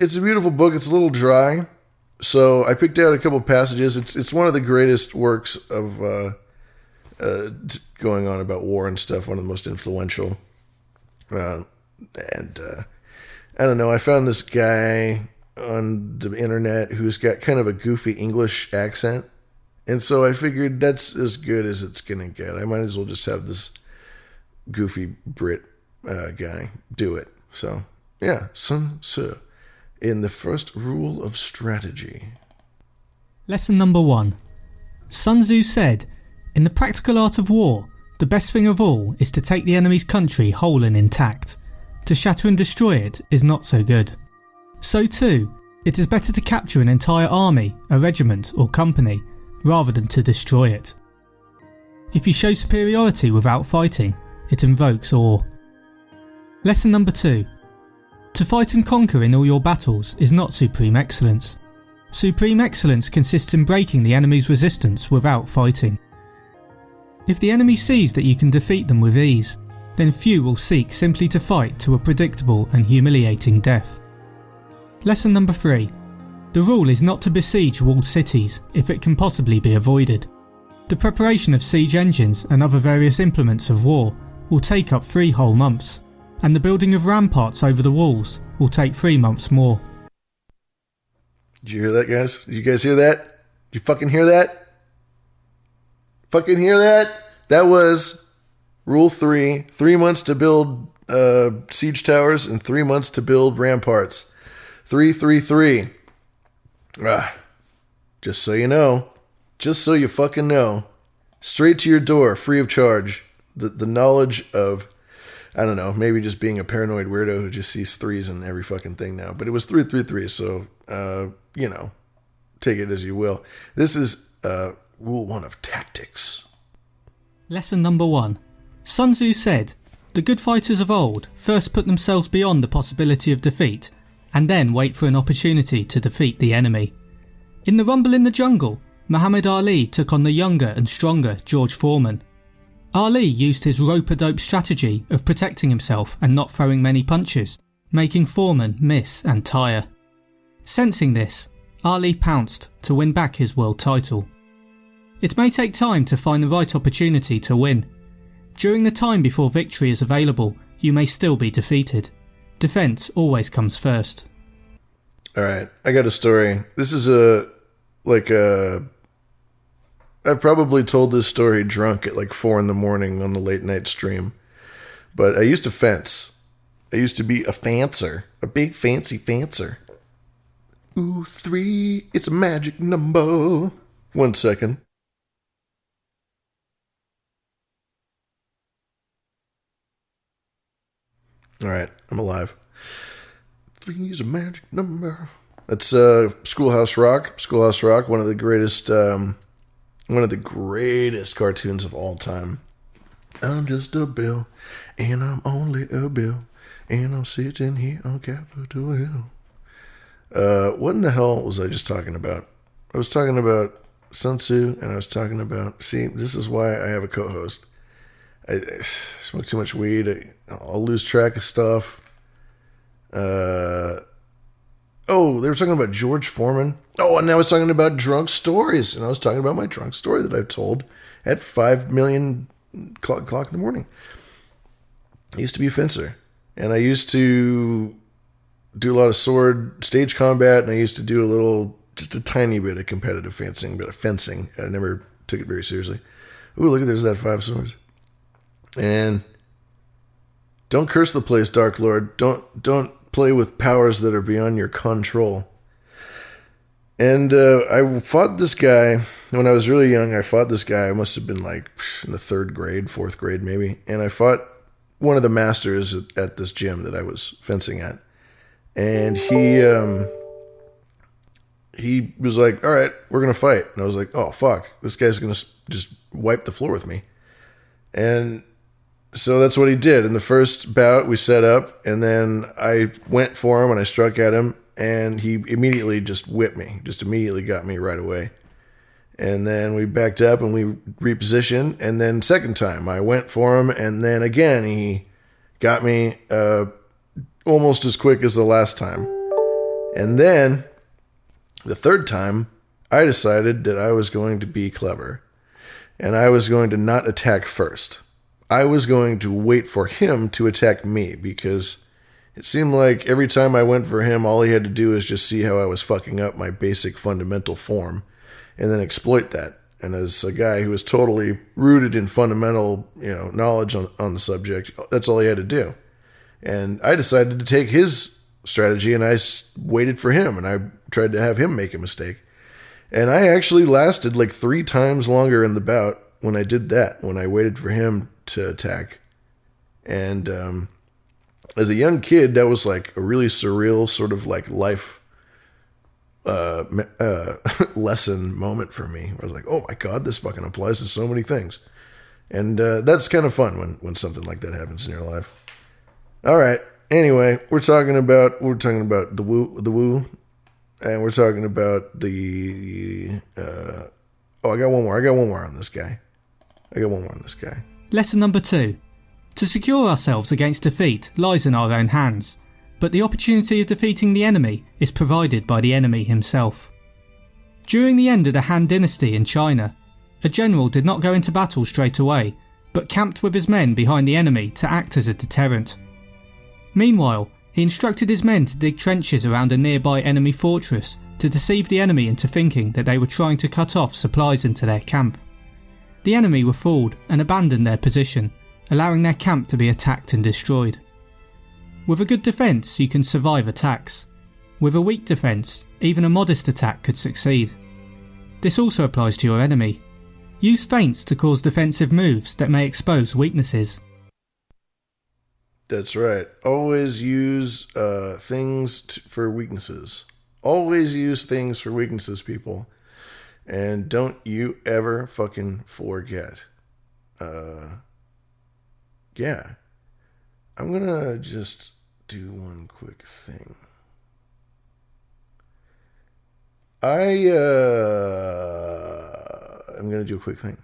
S5: it's a beautiful book. It's a little dry, so I picked out a couple passages. It's it's one of the greatest works of. Uh, uh, going on about war and stuff, one of the most influential. Uh, and uh, I don't know, I found this guy on the internet who's got kind of a goofy English accent. And so I figured that's as good as it's to get. I might as well just have this goofy Brit uh, guy do it. So, yeah, Sun Tzu in the first rule of strategy.
S14: Lesson number one Sun Tzu said, in the practical art of war, the best thing of all is to take the enemy's country whole and intact. To shatter and destroy it is not so good. So too, it is better to capture an entire army, a regiment or company, rather than to destroy it. If you show superiority without fighting, it invokes awe. Lesson number 2. To fight and conquer in all your battles is not supreme excellence. Supreme excellence consists in breaking the enemy's resistance without fighting. If the enemy sees that you can defeat them with ease, then few will seek simply to fight to a predictable and humiliating death. Lesson number 3. The rule is not to besiege walled cities if it can possibly be avoided. The preparation of siege engines and other various implements of war will take up three whole months, and the building of ramparts over the walls will take three months more.
S5: Did you hear that, guys? Did you guys hear that? Did you fucking hear that? Fucking hear that? That was rule three three months to build uh, siege towers and three months to build ramparts. Three, three, three. Ah, just so you know, just so you fucking know, straight to your door, free of charge. The the knowledge of, I don't know, maybe just being a paranoid weirdo who just sees threes in every fucking thing now. But it was three, three, three. So, uh, you know, take it as you will. This is uh, rule one of tactics.
S14: Lesson number one. Sun Tzu said, The good fighters of old first put themselves beyond the possibility of defeat and then wait for an opportunity to defeat the enemy. In the Rumble in the Jungle, Muhammad Ali took on the younger and stronger George Foreman. Ali used his rope-a-dope strategy of protecting himself and not throwing many punches, making Foreman miss and tire. Sensing this, Ali pounced to win back his world title. It may take time to find the right opportunity to win. During the time before victory is available, you may still be defeated. Defence always comes first.
S5: Alright, I got a story. This is a, like a, I've probably told this story drunk at like 4 in the morning on the late night stream. But I used to fence. I used to be a fancer, a big fancy fancer. Ooh, three, it's a magic number. One second. All right, I'm alive. Three is a magic number. That's uh, Schoolhouse Rock. Schoolhouse Rock, one of the greatest, um, one of the greatest cartoons of all time. I'm just a bill, and I'm only a bill, and I'm sitting here on Capitol Hill. Uh, what in the hell was I just talking about? I was talking about Sun Tzu, and I was talking about. See, this is why I have a co-host. I, I smoke too much weed. I, I'll lose track of stuff. Uh, oh, they were talking about George Foreman. Oh, and I was talking about drunk stories, and I was talking about my drunk story that I've told at five million clock, clock in the morning. I used to be a fencer, and I used to do a lot of sword stage combat, and I used to do a little, just a tiny bit of competitive fencing, but of fencing. I never took it very seriously. Ooh, look at there's that five swords, and don't curse the place, Dark Lord. Don't don't play with powers that are beyond your control. And uh, I fought this guy when I was really young. I fought this guy. I must have been like in the third grade, fourth grade, maybe. And I fought one of the masters at, at this gym that I was fencing at. And he um, he was like, "All right, we're gonna fight." And I was like, "Oh fuck, this guy's gonna just wipe the floor with me." And so that's what he did. In the first bout, we set up, and then I went for him and I struck at him, and he immediately just whipped me, just immediately got me right away. And then we backed up and we repositioned, and then second time I went for him, and then again he got me uh, almost as quick as the last time. And then the third time, I decided that I was going to be clever, and I was going to not attack first. I was going to wait for him to attack me because it seemed like every time I went for him, all he had to do was just see how I was fucking up my basic fundamental form and then exploit that. And as a guy who was totally rooted in fundamental, you know, knowledge on, on the subject, that's all he had to do. And I decided to take his strategy and I waited for him and I tried to have him make a mistake. And I actually lasted like three times longer in the bout when I did that, when I waited for him to attack. And um, as a young kid, that was like a really surreal sort of like life uh, uh, lesson moment for me. I was like, oh my God, this fucking applies to so many things. And uh, that's kind of fun when, when something like that happens in your life. All right. Anyway, we're talking about we're talking about the woo the woo, and we're talking about the. Uh, oh, I got one more. I got one more on this guy. I got one more on this guy.
S14: Lesson number two. To secure ourselves against defeat lies in our own hands, but the opportunity of defeating the enemy is provided by the enemy himself. During the end of the Han Dynasty in China, a general did not go into battle straight away, but camped with his men behind the enemy to act as a deterrent. Meanwhile, he instructed his men to dig trenches around a nearby enemy fortress to deceive the enemy into thinking that they were trying to cut off supplies into their camp. The enemy were fooled and abandoned their position, allowing their camp to be attacked and destroyed. With a good defence, you can survive attacks. With a weak defence, even a modest attack could succeed. This also applies to your enemy. Use feints to cause defensive moves that may expose weaknesses.
S5: That's right. Always use uh, things t- for weaknesses. Always use things for weaknesses, people. And don't you ever fucking forget. Uh, yeah. I'm gonna just do one quick thing. I, uh, I'm gonna do a quick thing.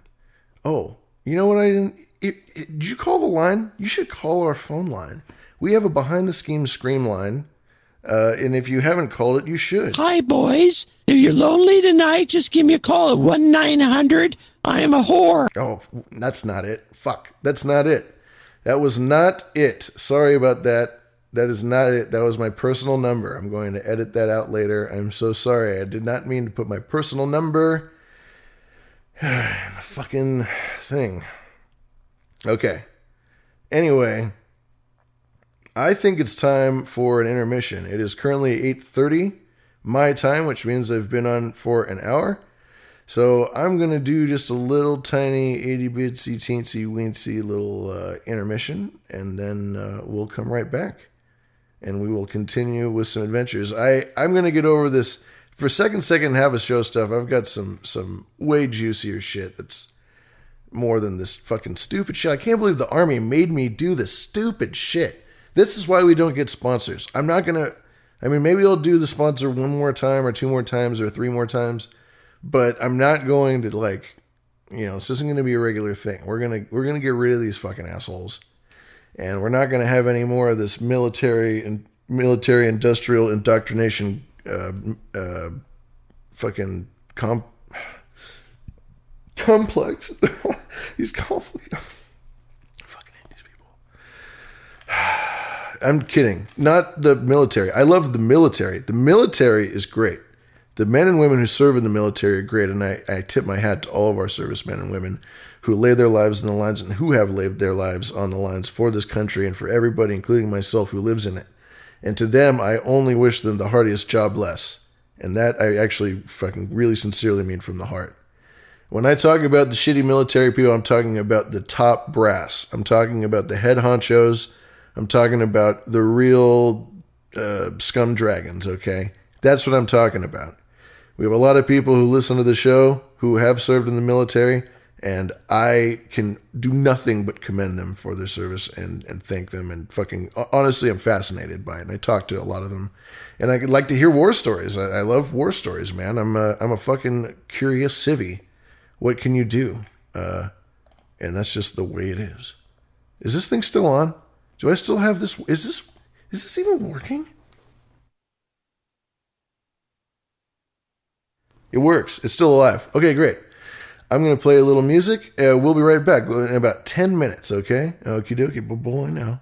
S5: Oh, you know what I didn't. It, it, did you call the line? You should call our phone line. We have a behind the scheme scream line. Uh, and if you haven't called it, you should.
S15: Hi, boys. If you're lonely tonight, just give me a call at 1 900 I am a whore.
S5: Oh, that's not it. Fuck. That's not it. That was not it. Sorry about that. That is not it. That was my personal number. I'm going to edit that out later. I'm so sorry. I did not mean to put my personal number in the fucking thing. Okay. Anyway, I think it's time for an intermission. It is currently 8:30 my time, which means I've been on for an hour. So I'm gonna do just a little tiny itty bitsy teensy weensy little uh, intermission, and then uh, we'll come right back, and we will continue with some adventures. I I'm gonna get over this for second second half of show stuff. I've got some some way juicier shit that's more than this fucking stupid shit. I can't believe the army made me do this stupid shit. This is why we don't get sponsors. I'm not gonna. I mean, maybe I'll do the sponsor one more time, or two more times, or three more times but I'm not going to like, you know, this isn't going to be a regular thing. We're gonna we're gonna get rid of these fucking assholes, and we're not going to have any more of this military and military industrial indoctrination, uh, uh, fucking comp complex. these complex. fucking hate these people. I'm kidding. Not the military. I love the military. The military is great. The men and women who serve in the military are great, and I, I tip my hat to all of our servicemen and women who lay their lives in the lines and who have laid their lives on the lines for this country and for everybody, including myself, who lives in it. And to them, I only wish them the heartiest job bless. And that I actually fucking really sincerely mean from the heart. When I talk about the shitty military people, I'm talking about the top brass. I'm talking about the head honchos. I'm talking about the real uh, scum dragons, okay? That's what I'm talking about. We have a lot of people who listen to the show who have served in the military, and I can do nothing but commend them for their service and, and thank them. And fucking honestly, I'm fascinated by it. And I talk to a lot of them, and I like to hear war stories. I, I love war stories, man. I'm a, I'm a fucking curious civvy. What can you do? Uh, and that's just the way it is. Is this thing still on? Do I still have this? Is this is this even working? It works. It's still alive. Okay, great. I'm to play a little music. Uh, we'll be right back in about 10 minutes, okay? Okie dokie, boy, now.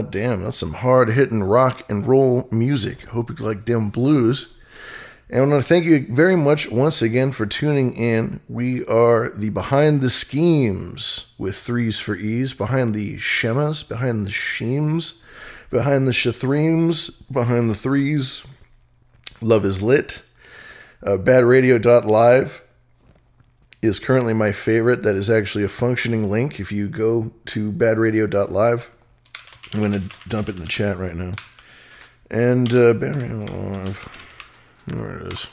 S5: Hot damn, that's some hard hitting rock and roll music. Hope you like them blues. And I want to thank you very much once again for tuning in. We are the Behind the Schemes with threes for ease, behind the Shemas, behind the Sheems, behind the Shathreams, behind the threes. Love is lit. Uh, badradio.live is currently my favorite. That is actually a functioning link. If you go to badradio.live, I'm going to dump it in the chat right now. And uh, badradio.live, there it is.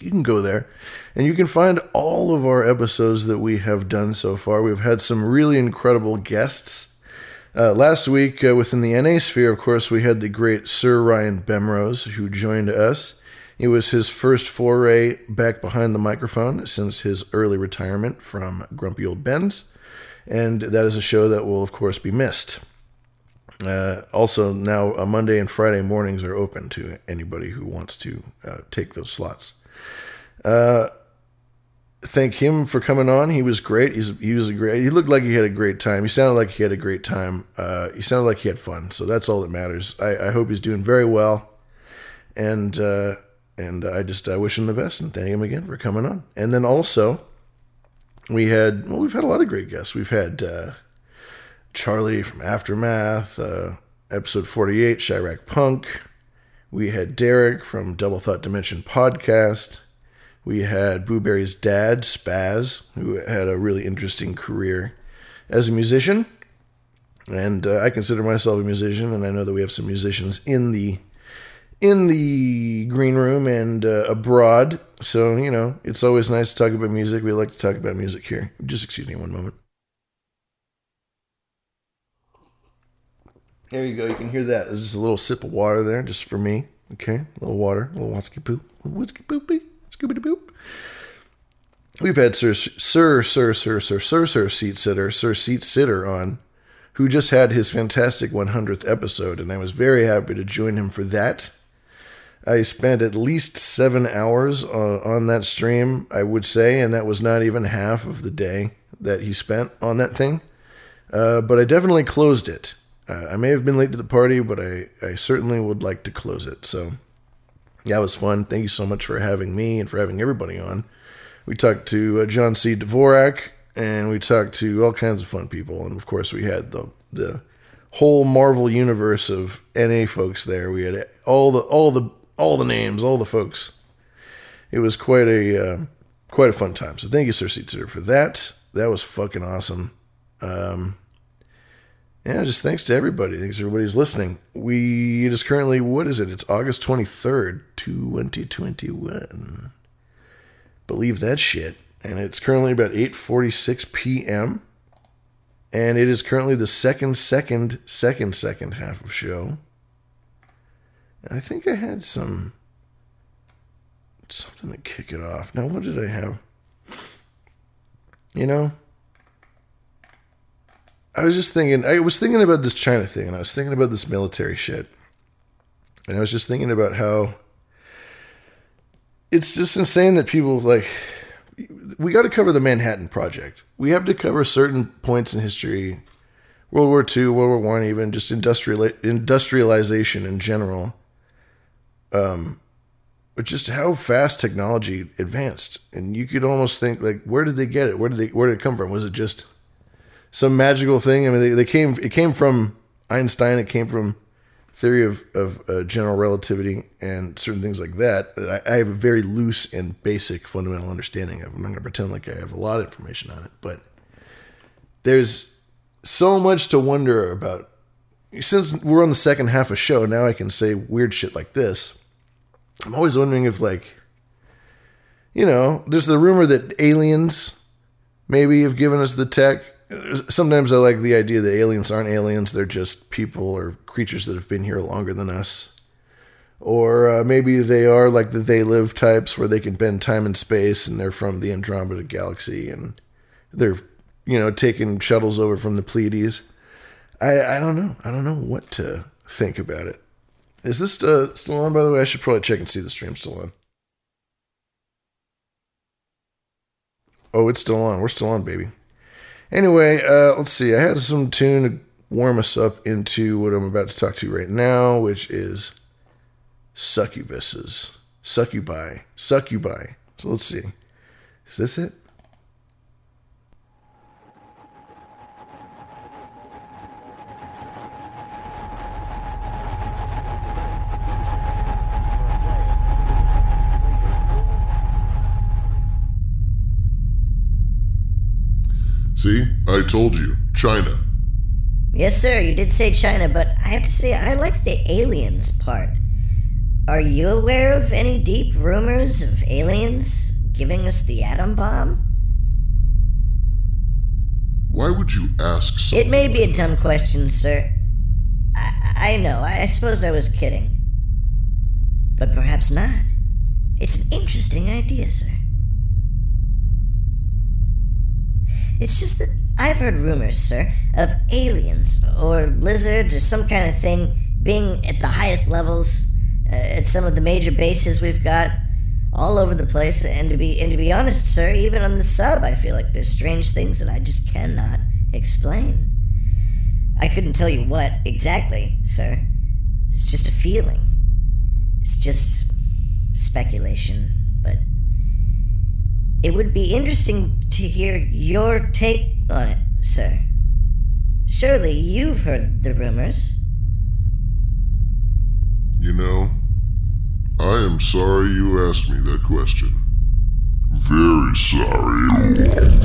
S5: You can go there and you can find all of our episodes that we have done so far. We've had some really incredible guests. Uh, last week, uh, within the NA sphere, of course, we had the great Sir Ryan Bemrose who joined us. It was his first foray back behind the microphone since his early retirement from Grumpy Old Ben's, and that is a show that will, of course, be missed. Uh, also, now uh, Monday and Friday mornings are open to anybody who wants to uh, take those slots. Uh, thank him for coming on. He was great. He's he was a great. He looked like he had a great time. He sounded like he had a great time. Uh, he sounded like he had fun. So that's all that matters. I, I hope he's doing very well, and uh, and I just I wish him the best and thank him again for coming on. And then also, we had well, we've had a lot of great guests. We've had Charlie from Aftermath, uh, episode forty eight, Chirac Punk. We had Derek from Double Thought Dimension podcast. We had Booberry's dad, Spaz, who had a really interesting career as a musician. And uh, I consider myself a musician, and I know that we have some musicians in the in the green room and uh, abroad. So, you know, it's always nice to talk about music. We like to talk about music here. Just excuse me one moment. There you go. You can hear that. There's just a little sip of water there, just for me. Okay, a little water, a little whiskey poop, a little whiskey poopy, scooby boop. We've had Sir, Sir, Sir, Sir, Sir, Sir, Sir, Seat Sitter, Sir Seat Sitter on, who just had his fantastic 100th episode, and I was very happy to join him for that. I spent at least seven hours uh, on that stream, I would say, and that was not even half of the day that he spent on that thing. Uh, but I definitely closed it. Uh, I may have been late to the party, but I, I certainly would like to close it. So, yeah, it was fun. Thank you so much for having me and for having everybody on. We talked to uh, John C. Dvorak, and we talked to all kinds of fun people. And of course, we had the the whole Marvel universe of NA folks there. We had all the all the all the names, all the folks. It was quite a uh, quite a fun time. So thank you, Sir Seat for that. That was fucking awesome. Um, yeah, just thanks to everybody. Thanks to everybody who's listening. We it is currently what is it? It's August twenty third, twenty twenty one. Believe that shit. And it's currently about eight forty six p.m. And it is currently the second, second, second, second half of show. I think I had some something to kick it off. Now, what did I have? You know, I was just thinking. I was thinking about this China thing, and I was thinking about this military shit, and I was just thinking about how it's just insane that people like. We got to cover the Manhattan Project. We have to cover certain points in history, World War II, World War One, even just industrial industrialization in general um, but just how fast technology advanced, and you could almost think like, where did they get it? Where did they? Where did it come from? Was it just some magical thing? I mean, they, they came. It came from Einstein. It came from theory of of uh, general relativity and certain things like that. that I, I, have a very loose and basic fundamental understanding of. I'm not going to pretend like I have a lot of information on it, but there's so much to wonder about. Since we're on the second half of show, now I can say weird shit like this I'm always wondering if, like, you know, there's the rumor that aliens maybe have given us the tech. Sometimes I like the idea that aliens aren't aliens, they're just people or creatures that have been here longer than us. Or uh, maybe they are like the they live types where they can bend time and space and they're from the Andromeda galaxy and they're, you know, taking shuttles over from the Pleiades. I, I don't know. I don't know what to think about it. Is this uh, still on, by the way? I should probably check and see the stream's still on. Oh, it's still on. We're still on, baby. Anyway, uh, let's see. I had some tune to warm us up into what I'm about to talk to you right now, which is succubuses. Succubi. Succubi. So let's see. Is this it?
S7: See, I told you, China.
S13: Yes, sir, you did say China, but I have to say, I like the aliens part. Are you aware of any deep rumors of aliens giving us the atom bomb?
S7: Why would you ask so?
S13: It may be a dumb question, sir. I, I know, I suppose I was kidding. But perhaps not. It's an interesting idea, sir. It's just that I've heard rumors, sir, of aliens or lizards or some kind of thing being at the highest levels uh, at some of the major bases we've got all over the place. And to be and to be honest, sir, even on the sub, I feel like there's strange things that I just cannot explain. I couldn't tell you what exactly, sir. It's just a feeling. It's just speculation, it would be interesting to hear your take on it, sir. Surely you've heard the rumors.
S7: You know, I am sorry you asked me that question. Very sorry.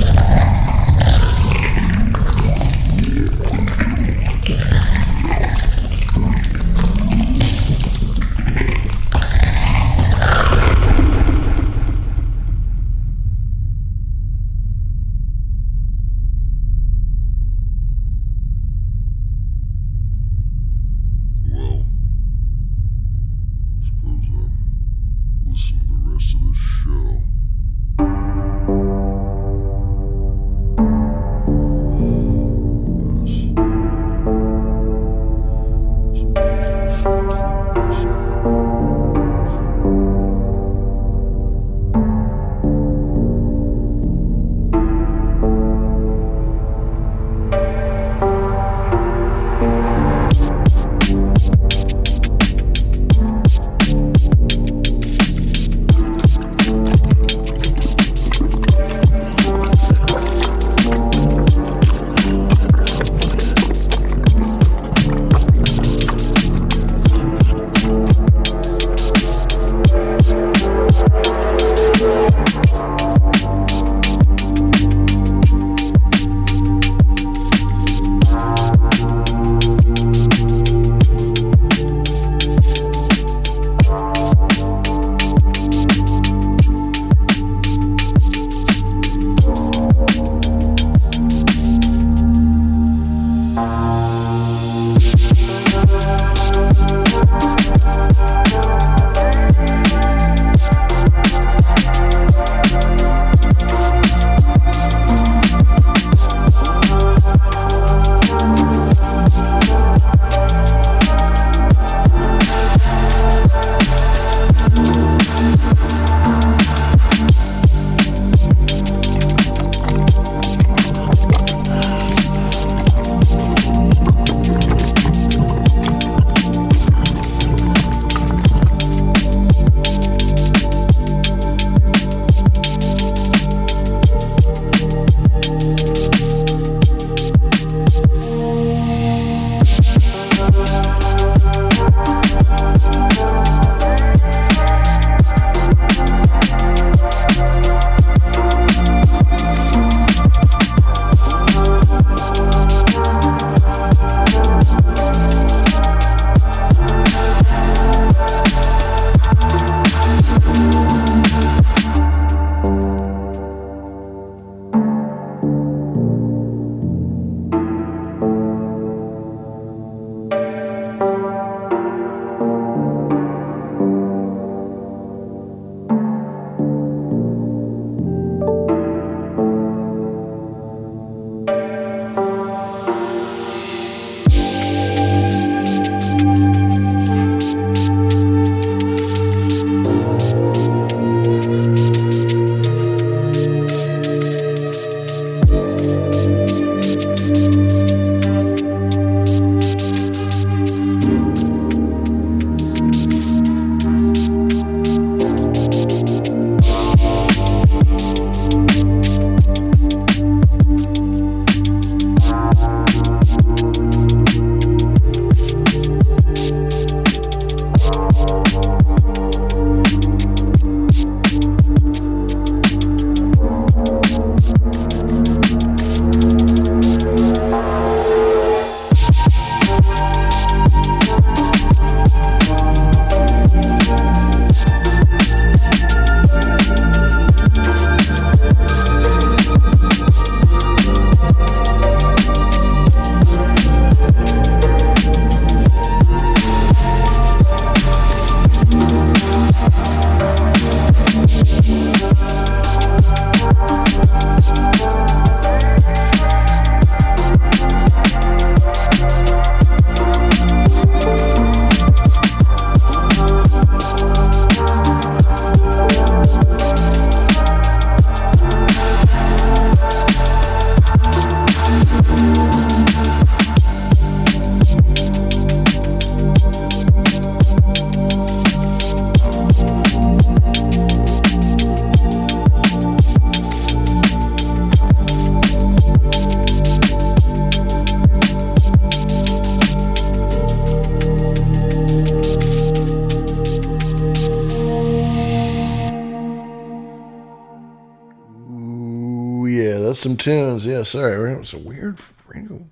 S5: Some tunes. Yeah, sorry, it was a weird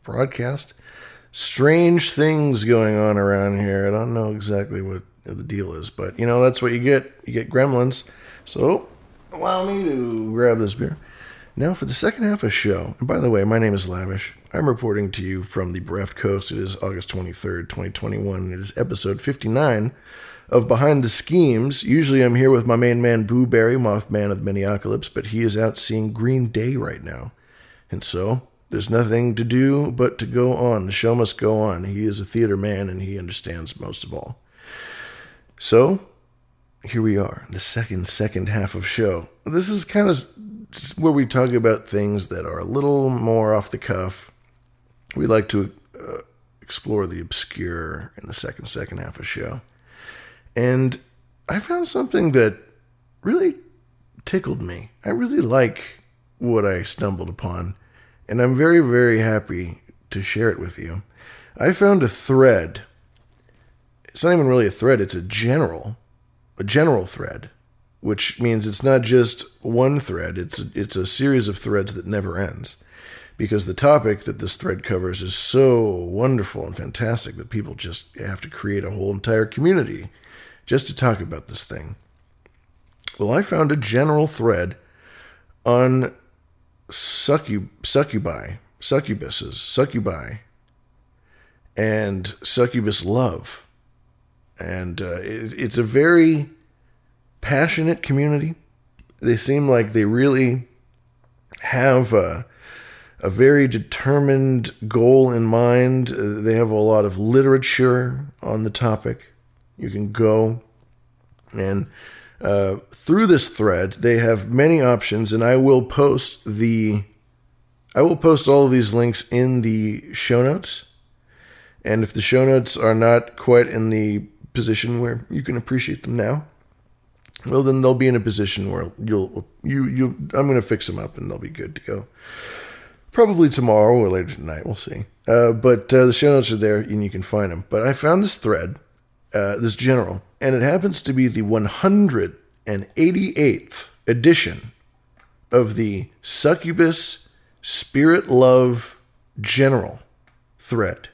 S5: broadcast. Strange things going on around here. I don't know exactly what the deal is, but you know that's what you get. You get gremlins. So allow me to grab this beer. Now for the second half of the show. And by the way, my name is Lavish. I'm reporting to you from the bereft coast. It is August 23rd, 2021. It is episode 59 of Behind the Schemes. Usually I'm here with my main man, Boo Berry, Mothman of the Miniocalypse, but he is out seeing Green Day right now. And so there's nothing to do but to go on. The show must go on. He is a theater man and he understands most of all. So here we are, the second second half of show. This is kind of where we talk about things that are a little more off the cuff. We like to uh, explore the obscure in the second second half of show. And I found something that really tickled me. I really like what I stumbled upon, and I'm very, very happy to share it with you. I found a thread. It's not even really a thread, it's a general, a general thread, which means it's not just one thread, it's a, it's a series of threads that never ends. Because the topic that this thread covers is so wonderful and fantastic that people just have to create a whole entire community just to talk about this thing. Well, I found a general thread on succub- succubi, succubuses, succubi, and succubus love. And uh, it, it's a very passionate community. They seem like they really have a, a very determined goal in mind. Uh, they have a lot of literature on the topic. You can go and uh, through this thread, they have many options, and I will post the I will post all of these links in the show notes. And if the show notes are not quite in the position where you can appreciate them now, well, then they'll be in a position where you'll you you I'm going to fix them up and they'll be good to go. Probably tomorrow or later tonight, we'll see. Uh, but uh, the show notes are there and you can find them. But I found this thread, uh, this general, and it happens to be the 188th edition of the Succubus Spirit Love General thread.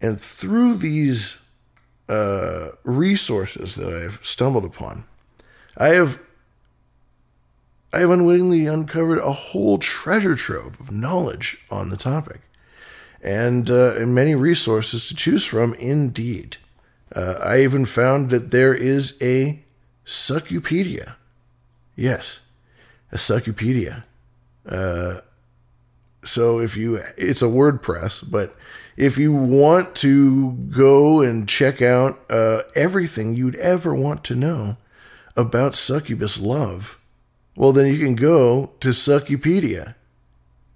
S5: And through these uh, resources that I've stumbled upon, I have I have unwittingly uncovered a whole treasure trove of knowledge on the topic, and, uh, and many resources to choose from. Indeed, uh, I even found that there is a Succupedia. Yes, a Succupedia. Uh, so if you, it's a WordPress, but if you want to go and check out uh, everything you'd ever want to know about succubus love, well, then you can go to Succupedia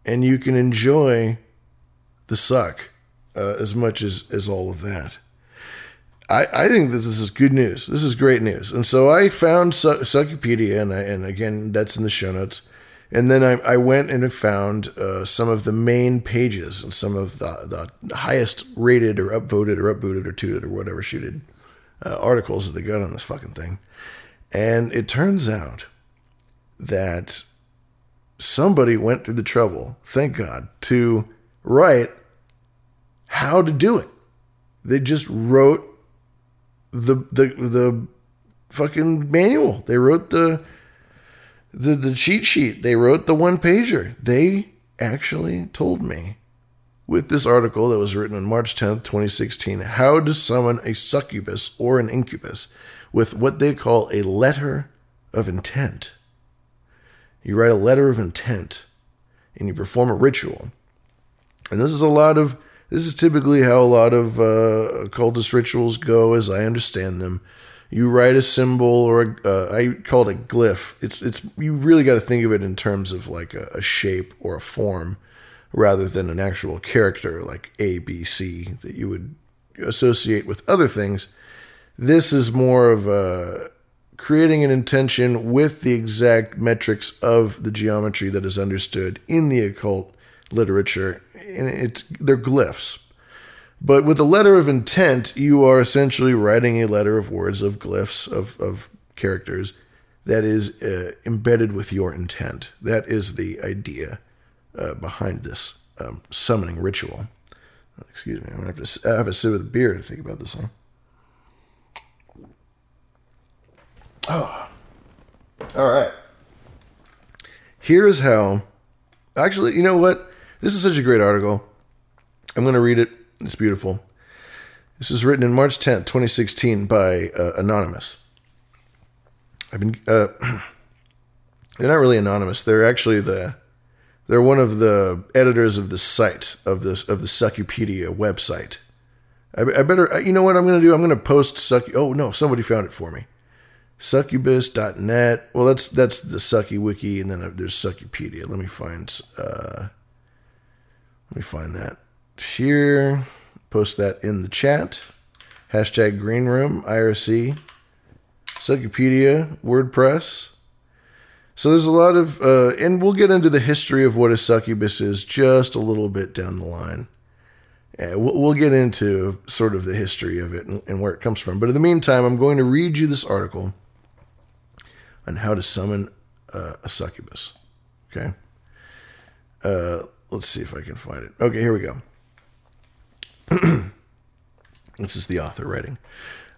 S5: and you can enjoy the suck uh, as much as, as all of that. I, I think this is good news. This is great news. And so I found Su- Succupedia, and, and again, that's in the show notes. And then I, I went and found uh, some of the main pages and some of the, the highest rated or upvoted or upbooted or tooted or whatever shooted uh, articles that they got on this fucking thing. And it turns out that somebody went through the trouble, thank God, to write how to do it. They just wrote the the the fucking manual. They wrote the the the cheat sheet. They wrote the one pager. They actually told me with this article that was written on March 10th, 2016, how to summon a succubus or an incubus with what they call a letter of intent. You write a letter of intent and you perform a ritual. And this is a lot of this is typically how a lot of uh, occultist rituals go, as I understand them. You write a symbol, or a, uh, I call it a glyph. It's it's you really got to think of it in terms of like a, a shape or a form, rather than an actual character like A, B, C that you would associate with other things. This is more of a creating an intention with the exact metrics of the geometry that is understood in the occult literature and it's they're glyphs. But with a letter of intent, you are essentially writing a letter of words of glyphs of, of characters that is uh, embedded with your intent. That is the idea uh, behind this um, summoning ritual. Excuse me, I'm gonna have to I have a sip of beer to think about this one. Oh, all right. Here's how. Actually, you know what? This is such a great article. I'm going to read it. It's beautiful. This is written in March 10th, 2016, by uh, Anonymous. I've been. Uh, they're not really anonymous. They're actually the. They're one of the editors of the site of this of the Succupedia website. I, I better. You know what I'm going to do? I'm going to post Suck. Oh no! Somebody found it for me. Succubus.net. Well, that's that's the Sucky Wiki, and then there's Succupedia. Let me find. Uh, let me find that here. Post that in the chat. Hashtag Green Room IRC. Succupedia WordPress. So there's a lot of, uh, and we'll get into the history of what a succubus is just a little bit down the line. We'll, we'll get into sort of the history of it and, and where it comes from. But in the meantime, I'm going to read you this article on how to summon uh, a succubus. Okay. Uh, let's see if I can find it. Okay, here we go. this is the author writing.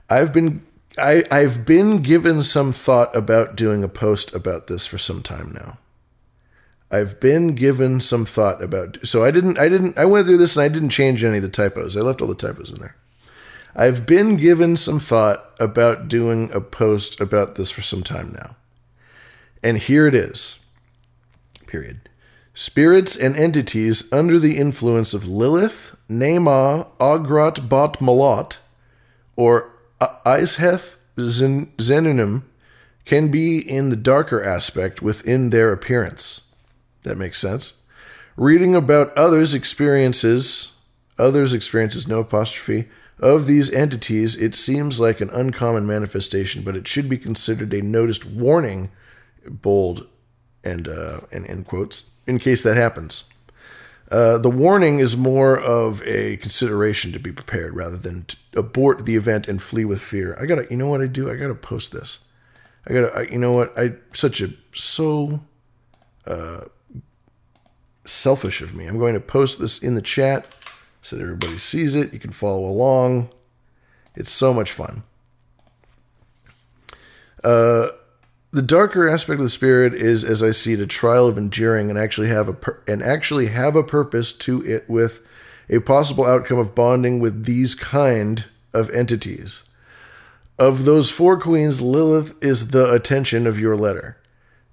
S5: I've been I, I've been given some thought about doing a post about this for some time now. I've been given some thought about so I didn't I didn't I went through this and I didn't change any of the typos. I left all the typos in there. I've been given some thought about doing a post about this for some time now. And here it is. Period. Spirits and entities under the influence of Lilith, Nema, Agrat bat Mahlat, or Isheth Zen- Zenunim can be in the darker aspect within their appearance. That makes sense. Reading about others' experiences, others' experiences, no apostrophe, of these entities, it seems like an uncommon manifestation, but it should be considered a noticed warning, bold and uh, and in quotes, in case that happens. Uh, the warning is more of a consideration to be prepared rather than abort the event and flee with fear. I gotta, you know what I do? I gotta post this. I gotta, I, you know what? I such a so uh, selfish of me. I'm going to post this in the chat so that everybody sees it. You can follow along. It's so much fun. Uh, the darker aspect of the spirit is, as I see it, a trial of enduring and actually have a pur- and actually have a purpose to it with a possible outcome of bonding with these kind of entities. Of those four queens, Lilith is the attention of your letter.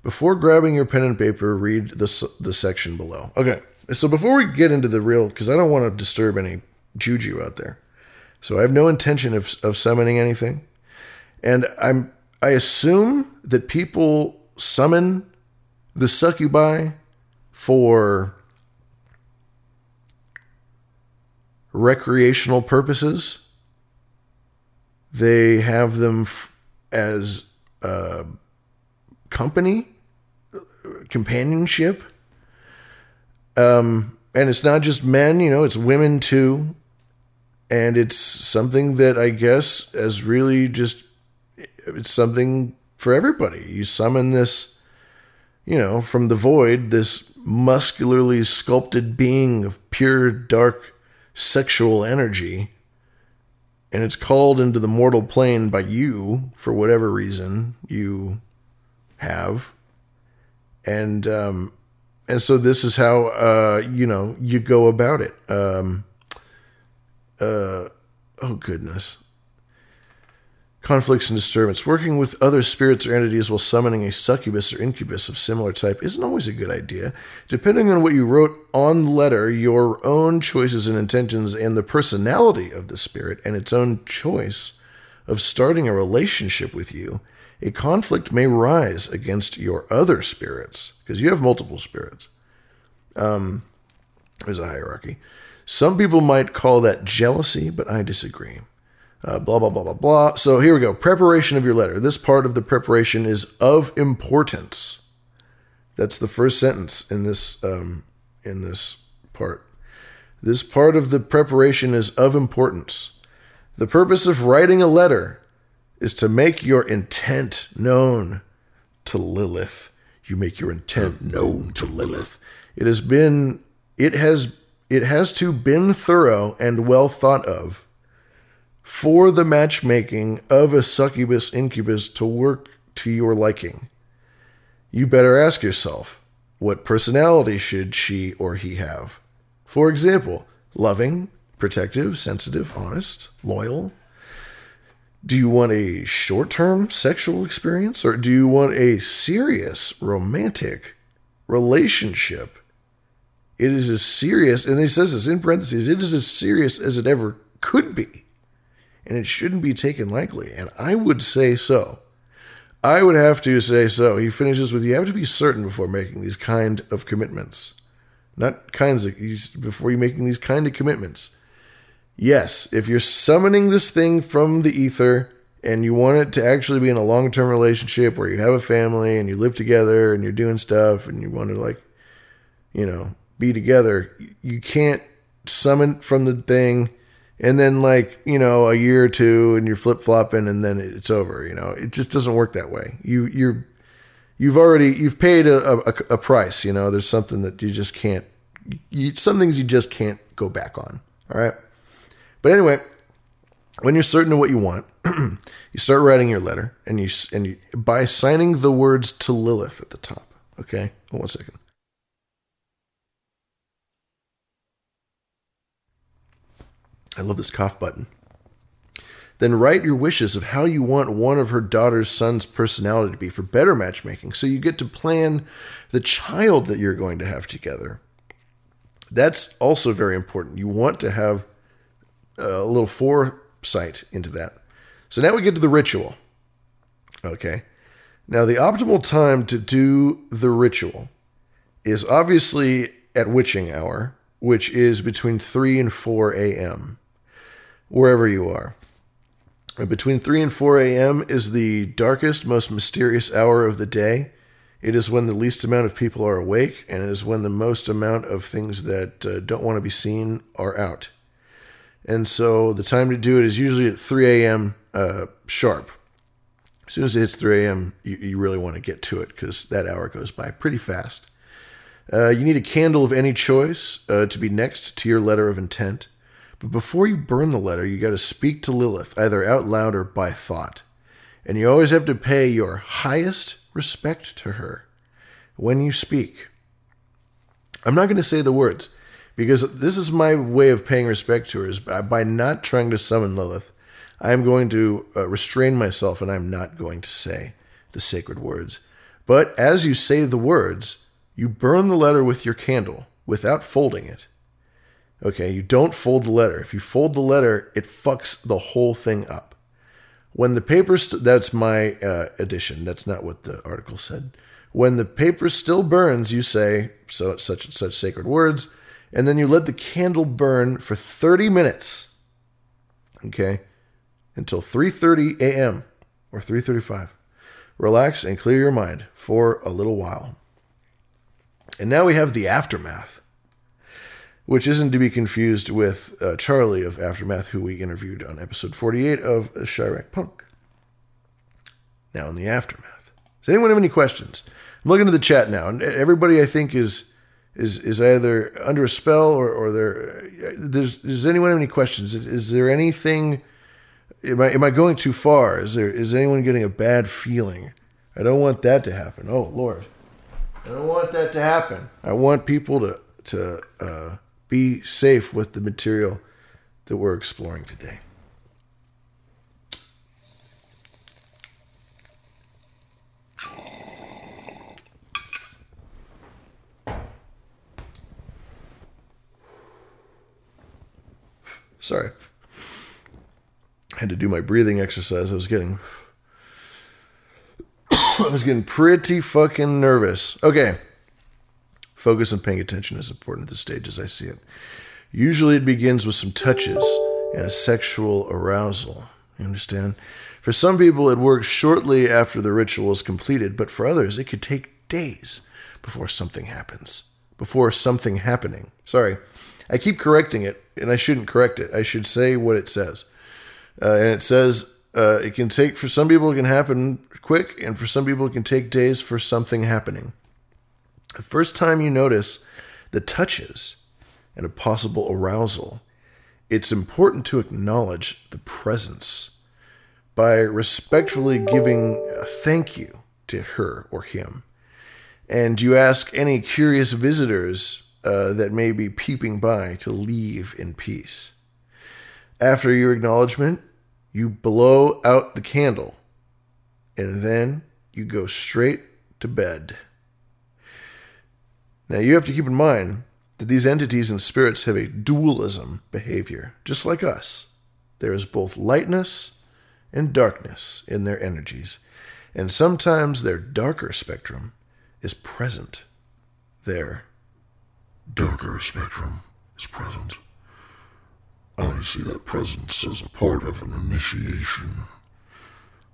S5: Before grabbing your pen and paper, read the the section below. Okay, so before we get into the real, because I don't want to disturb any juju out there, so I have no intention of of summoning anything, and I'm I assume that people summon the succubi for recreational purposes. They have them f- as company, companionship. Um, and it's not just men, you know, it's women too. And it's something that I guess has really just it's something for everybody. You summon this, you know, from the void, this muscularly sculpted being of pure dark sexual energy, and it's called into the mortal plane by you for whatever reason you have. And um and so this is how uh you know you go about it. Um uh oh goodness conflicts and disturbance. Working with other spirits or entities while summoning a succubus or incubus of similar type isn't always a good idea. Depending on what you wrote on the letter, your own choices and intentions, and the personality of the spirit, and its own choice of starting a relationship with you, a conflict may rise against your other spirits, because you have multiple spirits. Um, there's a hierarchy. Some people might call that jealousy, but I disagree. Uh, blah, blah, blah, blah, blah. So here we go. Preparation of your letter. This part of the preparation is of importance. That's the first sentence in this um, in this part. This part of the preparation is of importance. The purpose of writing a letter is to make your intent known to Lilith. You make your intent known to Lilith. It has been it has it has to been thorough and well thought of for the matchmaking of a succubus incubus to work to your liking. You better ask yourself, what personality should she or he have? For example, loving, protective, sensitive, honest, loyal. Do you want a short term sexual experience or do you want a serious romantic relationship? It is as serious, and he says this in parentheses, it is as serious as it ever could be. And it shouldn't be taken lightly. And I would say so. I would have to say so. He finishes with You have to be certain before making these kind of commitments. Not kinds of, before you making these kind of commitments. Yes, if you're summoning this thing from the ether and you want it to actually be in a long term relationship where you have a family and you live together and you're doing stuff and you want to, like, you know, be together, you can't summon from the thing and then like you know a year or two and you're flip flopping and then it's over you know? It just doesn't work that way. You you're you've already you've paid a, a, a price you know? There's something that you just can't you, some things you just can't go back on all right? But anyway when you're certain of what you want you start writing your letter and you and you by signing the words to lilith at the top okay? Hold one second I love this cough button. Then write your wishes of how you want one of her daughter's son's personality to be for better matchmaking. So you get to plan the child that you're going to have together. That's also very important. You want to have a little foresight into that. So now we get to the ritual. Okay. Now, the optimal time to do the ritual is obviously at witching hour, which is between 3 and 4 a.m wherever you are. Between 3 and 4 a.m. is the darkest, most mysterious hour of the day. It is when the least amount of people are awake, and it is when the most amount of things that uh, don't want to be seen are out. And so the time to do it is usually at 3 a.m. Uh, sharp. As soon as it hits 3 a.m., you, you really want to get to it because that hour goes by pretty fast. Uh, you need a candle of any choice uh, to be next to your letter of intent. But before you burn the letter, you got to speak to Lilith, either out loud or by thought. And you always have to pay your highest respect to her when you speak. I'm not going to say the words because this is my way of paying respect to her is by not trying to summon Lilith. I am going to uh, restrain myself and I'm not going to say the sacred words. But as you say the words, you burn the letter with your candle without folding it. Okay, you don't fold the letter. If you fold the letter, it fucks the whole thing up. When the paper, st- that's my uh, addition. That's not what the article said. When the paper still burns, you say so such and such sacred words, and then you let the candle burn for 30 minutes. Okay, until 3:30 a.m. or 3:35. Relax and clear your mind for a little while. And now we have the aftermath which isn't to be confused with uh, Charlie of Aftermath, who we interviewed on episode 48 of Chiraq Punk. Now, in the aftermath. Does anyone have any questions? I'm looking at the chat now, and everybody I think is is is either under a spell or or they're. There's, does anyone have any questions? Is there anything? Am I am I going too far? Is there is anyone getting a bad feeling? I don't want that to happen. Oh Lord, I don't want that to happen. I want people to to uh, be safe with the material that we're exploring today. Sorry. I had to do my breathing exercise. I was getting I was getting pretty fucking nervous. Okay. Focus on paying attention is important at this stage as I see it. Usually it begins with some touches and a sexual arousal. You understand? For some people, it works shortly after the ritual is completed, but for others, it could take days before something happens. Before something happening. Sorry, I keep correcting it, and I shouldn't correct it. I should say what it says. Uh, and it says Uh, it can take, for some people, it can happen quick, and for some people, it can take days for something happening. The first time you notice the touches and a possible arousal, it's important to acknowledge the presence by respectfully giving a thank you to her or him. And you ask any curious visitors uh, that may be peeping by to leave in peace. After your acknowledgement, you blow out the candle, and then you go straight to bed. Now, you have to keep in mind that these entities and spirits have a dualism behavior, just like us. There is both lightness and darkness in their energies, and sometimes their darker spectrum is present there.
S7: Darker spectrum is present. I see that presence as a part of an initiation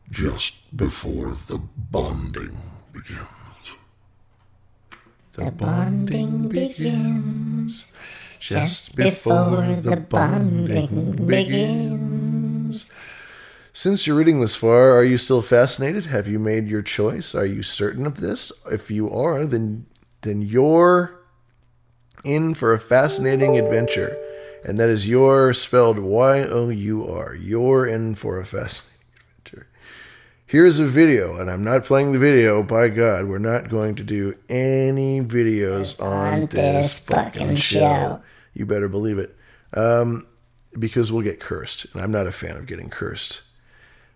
S7: just before the bonding begins.
S13: The bonding begins just before the bonding begins.
S5: Since you're reading this far, are you still fascinated? Have you made your choice? Are you certain of this? If you are, then then you're in for a fascinating adventure. And that is your spelled Y O U R. You're in for a fascinating. Here's a video, and I'm not playing the video. By God, we're not going to do any videos on,
S13: on
S5: this
S13: this
S5: fucking show.
S13: show.
S5: You better believe it. Um, because we'll get cursed, and I'm not a fan of getting cursed.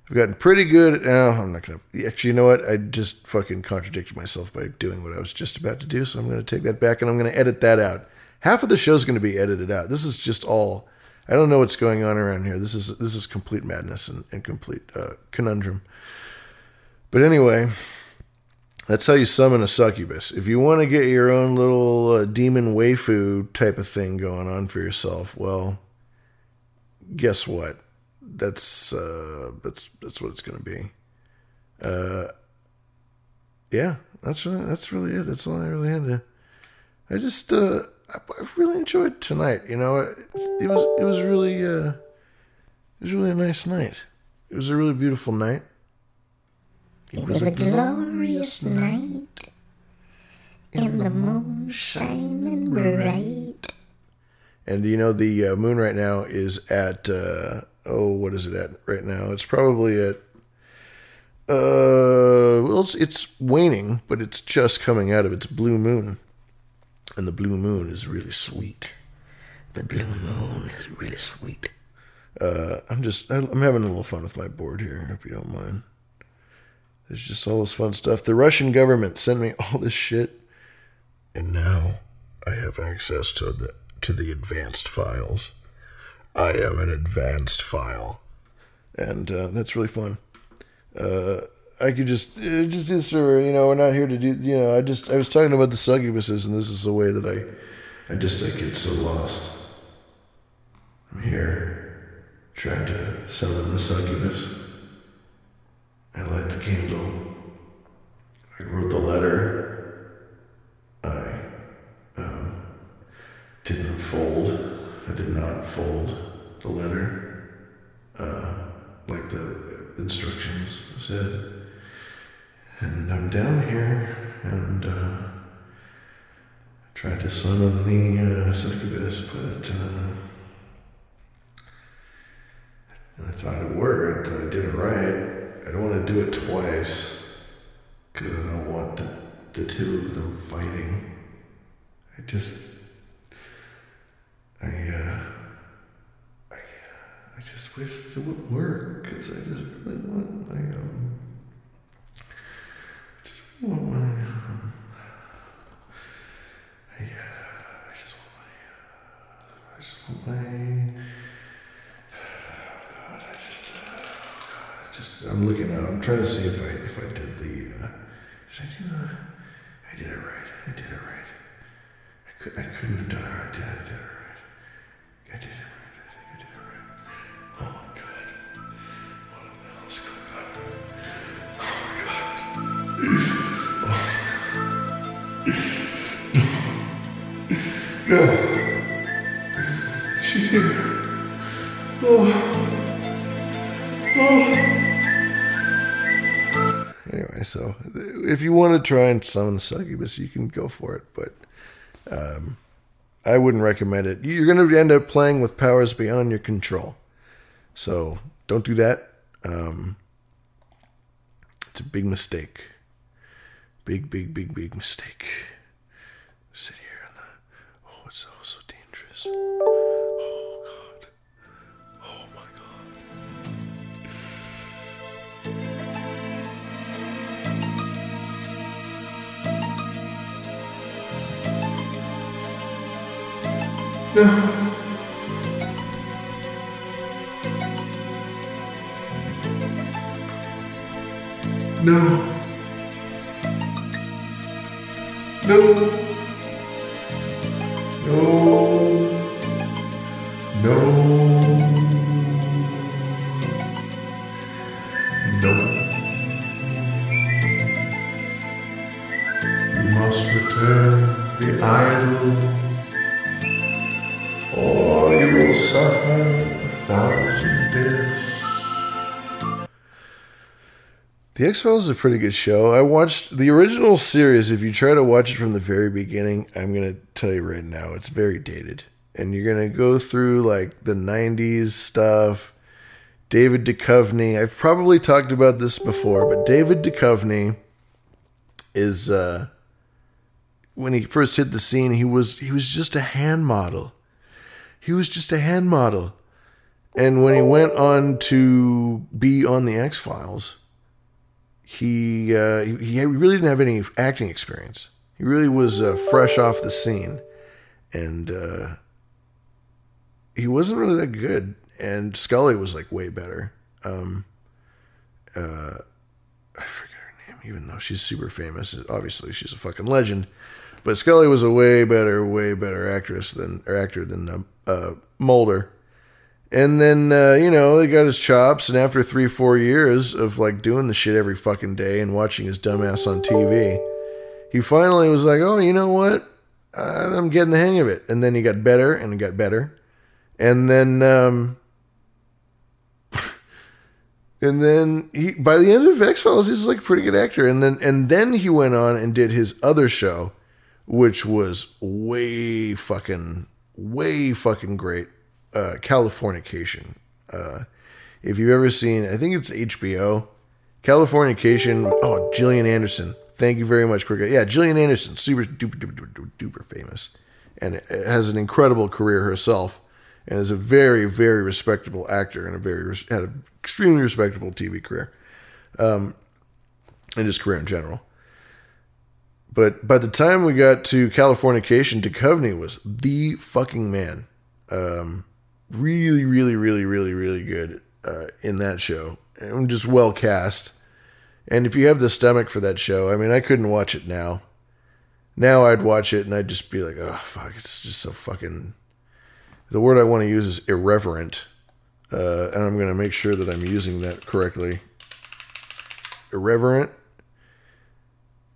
S5: I've gotten pretty good. No, I'm not gonna. Actually, you know what? I just fucking contradicted myself by doing what I was just about to do. So I'm gonna take that back, and I'm gonna edit that out. Half of the show's gonna be edited out. This is just all. I don't know what's going on around here. This is this is complete madness and, and complete uh, conundrum. But anyway, that's how you summon a succubus. If you want to get your own little uh, demon waifu type of thing going on for yourself, well, guess what? That's uh, that's that's what it's going to be. Uh, yeah, that's really that's really it. That's all I really had to. I just uh, I, I really enjoyed tonight. You know, it, it was it was really uh, it was really a nice night. It was a really beautiful night.
S13: It was a glorious night, and the moon shining bright.
S5: And you know the uh, moon right now is at uh, oh what is it at right now? It's probably at uh well it's, it's waning, but it's just coming out of its blue moon, and the blue moon is really sweet. The blue moon is really sweet. Uh, I'm just I'm having a little fun with my board here, if you don't mind. There's just all this fun stuff. The Russian government sent me all this shit, and now I have access to the to the advanced files. I am an advanced file, and uh, that's really fun. Uh, I could just uh, just just for you know we're not here to do you know I just I was talking about the succubuses, and this is the way that I I just I get so lost. I'm here trying to summon the succubus. I light the candle. I wrote the letter. I um, didn't fold. I did not fold the letter uh, like the instructions said. And I'm down here and uh, tried to summon the uh, succubus, but uh, I thought it worked. I did it right. I don't want to do it twice because I don't want the, the two of them fighting. I just, I, uh, I, I just wish that it would work because I just really want my, um, just really want my, um, I, uh, I just want my, uh, I just want my. God, I just, uh, God, I just, I'm looking out. I'm trying to see if I, if I did the, uh, did I do the, I did it right. I did it right. I could, I couldn't have done it right. Did I, I did it right? I did it right. I think I did it right. Oh my God. What the hell is going on? Oh my God. No. She's here. Oh. Oh. So if you want to try and summon the succubus, you can go for it. But um, I wouldn't recommend it. You're going to end up playing with powers beyond your control. So don't do that. Um, it's a big mistake. Big, big, big, big mistake. Sit here and oh, it's so so dangerous. No. No. No. No. No. No. You must return the idol, suffer a thousand deaths. The X Files is a pretty good show. I watched the original series. If you try to watch it from the very beginning, I'm going to tell you right now, it's very dated. And you're going to go through like the 90s stuff. David Duchovny. I've probably talked about this before, but David Duchovny is uh when he first hit the scene, he was he was just a hand model. He was just a hand model. And when he went on to be on the X Files, he uh, he, he really didn't have any acting experience. He really was uh, fresh off the scene, and uh, he wasn't really that good. And Scully was like way better. Um, uh, I forget her name, even though she's super famous. Obviously, she's a fucking legend. But Scully was a way better, way better actress than or actor than uh, Mulder. And then, uh, you know, he got his chops, and after three, four years of like doing the shit every fucking day and watching his dumbass on TV, he finally was like, oh, you know what? I'm getting the hang of it. And then he got better and got better. And then, um, and then he, by the end of X Files, he's like a pretty good actor. And then, and then he went on and did his other show, which was way fucking, way fucking great uh, Californication. Uh, if you've ever seen, I think it's HBO, Californication. Oh, Gillian Anderson. Thank you very much, Cricket. Yeah, Gillian Anderson, super duper, duper, duper, duper famous, and has an incredible career herself, and is a very, very respectable actor and a very had an extremely respectable TV career, um, and his career in general. But by the time we got to Californication, Duchovny was the fucking man. Um, really, really, really, really, really good uh, in that show, and just well cast. And if you have the stomach for that show, I mean, I couldn't watch it now. Now I'd watch it and I'd just be like, oh fuck, it's just so fucking. The word I want to use is irreverent, uh, and I'm going to make sure that I'm using that correctly. Irreverent.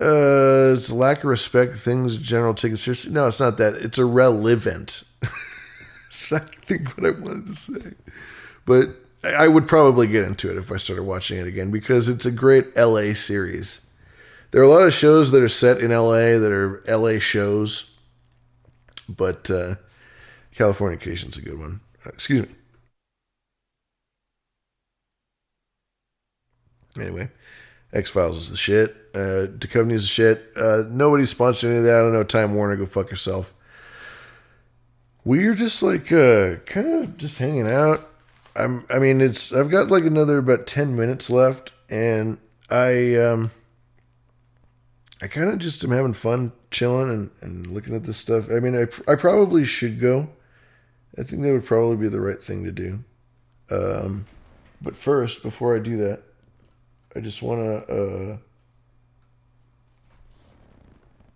S5: Uh, it's lack of respect. Things general taken seriously. No, it's not that. It's irrelevant. I think what I wanted to say. But I would probably get into it if I started watching it again because it's a great LA series. There are a lot of shows that are set in LA that are LA shows, but uh, California Californication's a good one. Uh, excuse me. Anyway, X Files is the shit. Uh, Duchovny is the shit. Uh, nobody's sponsoring any of that. I don't know. Time Warner, go fuck yourself we're just like uh kind of just hanging out i'm i mean it's i've got like another about 10 minutes left and i um i kind of just am having fun chilling and, and looking at this stuff i mean I, I probably should go i think that would probably be the right thing to do um but first before i do that i just want to uh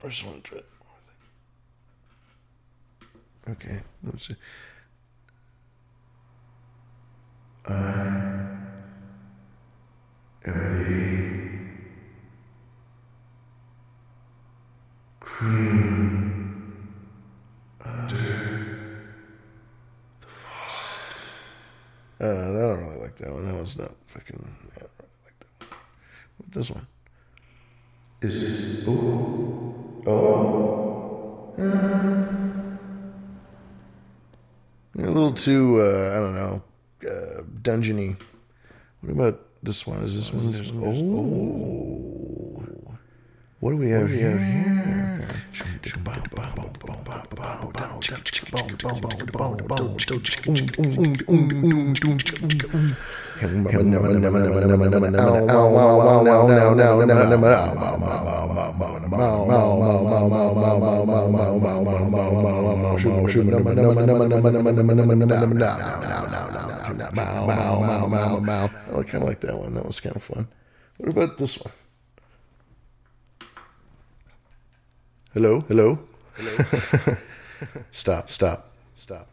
S5: i just want to try Okay, let's see. I am the cream under the faucet. Uh, I don't really like that one. That one's not fucking. I don't really like that one. What this one? Is oh oh uh, a little too uh, I don't know uh, dungeony. What about this one? Is this one? This one? Oh, what do we have here? I kind of like that one. That was kind of fun. What about this one? Hello, hello, hello. stop, stop, stop, stop.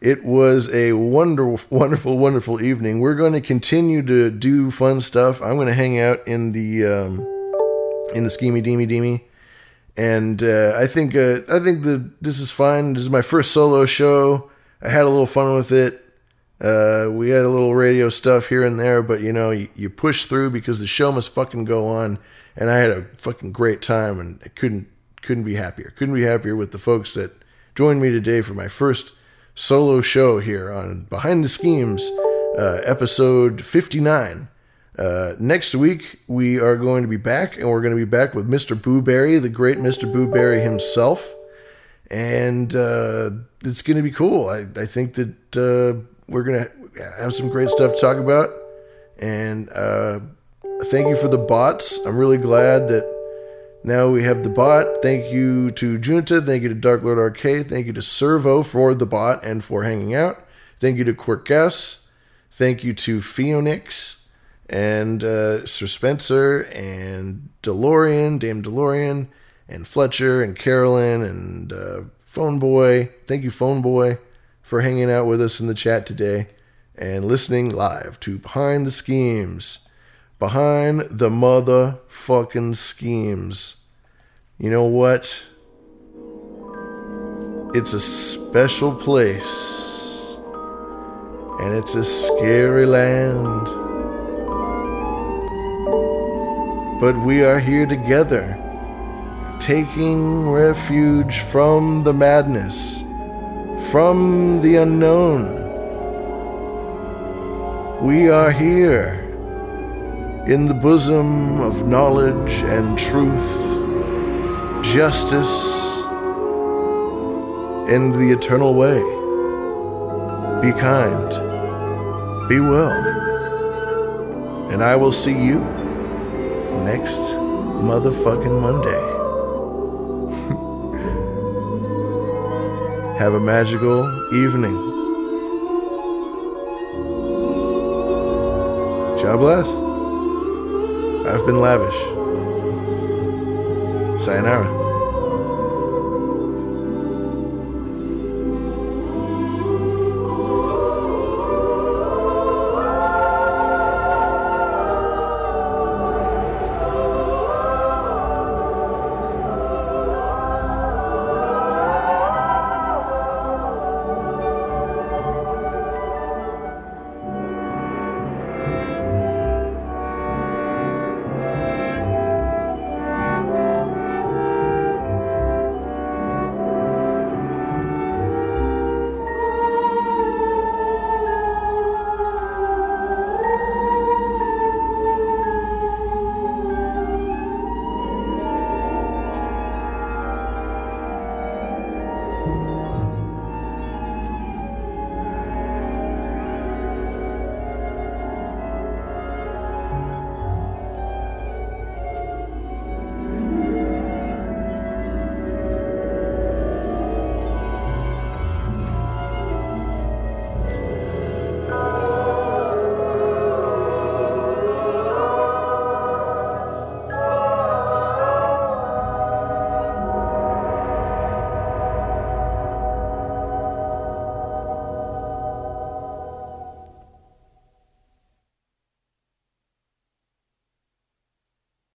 S5: It was a wonderful, wonderful, wonderful evening. We're going to continue to do fun stuff. I'm going to hang out in the um, in the schemy deemy deemy, and uh, I think uh, I think that this is fine. This is my first solo show. I had a little fun with it. Uh, we had a little radio stuff here and there, but you know, you, you push through because the show must fucking go on. And I had a fucking great time, and I couldn't couldn't be happier. Couldn't be happier with the folks that joined me today for my first solo show here on Behind the Schemes, uh, episode 59. Uh, next week, we are going to be back, and we're going to be back with Mr. Booberry, the great Mr. Booberry himself. And uh, it's going to be cool. I, I think that uh, we're going to have some great stuff to talk about. And uh, thank you for the bots. I'm really glad that now we have the bot. Thank you to Junta. Thank you to Dark Lord Arcade. Thank you to Servo for the bot and for hanging out. Thank you to Quirk Gas. Thank you to Phoenix and uh, Sir Spencer and DeLorean, Dame DeLorean, and Fletcher and Carolyn and uh, Phone Boy. Thank you, Phone Boy, for hanging out with us in the chat today and listening live to Behind the Schemes. Behind the motherfucking schemes. You know what? It's a special place. And it's a scary land. But we are here together, taking refuge from the madness, from the unknown. We are here in the bosom of knowledge and truth, justice, and the eternal way. Be kind, be well, and I will see you next motherfucking Monday. Have a magical evening. God bless. I've been lavish. Sayonara.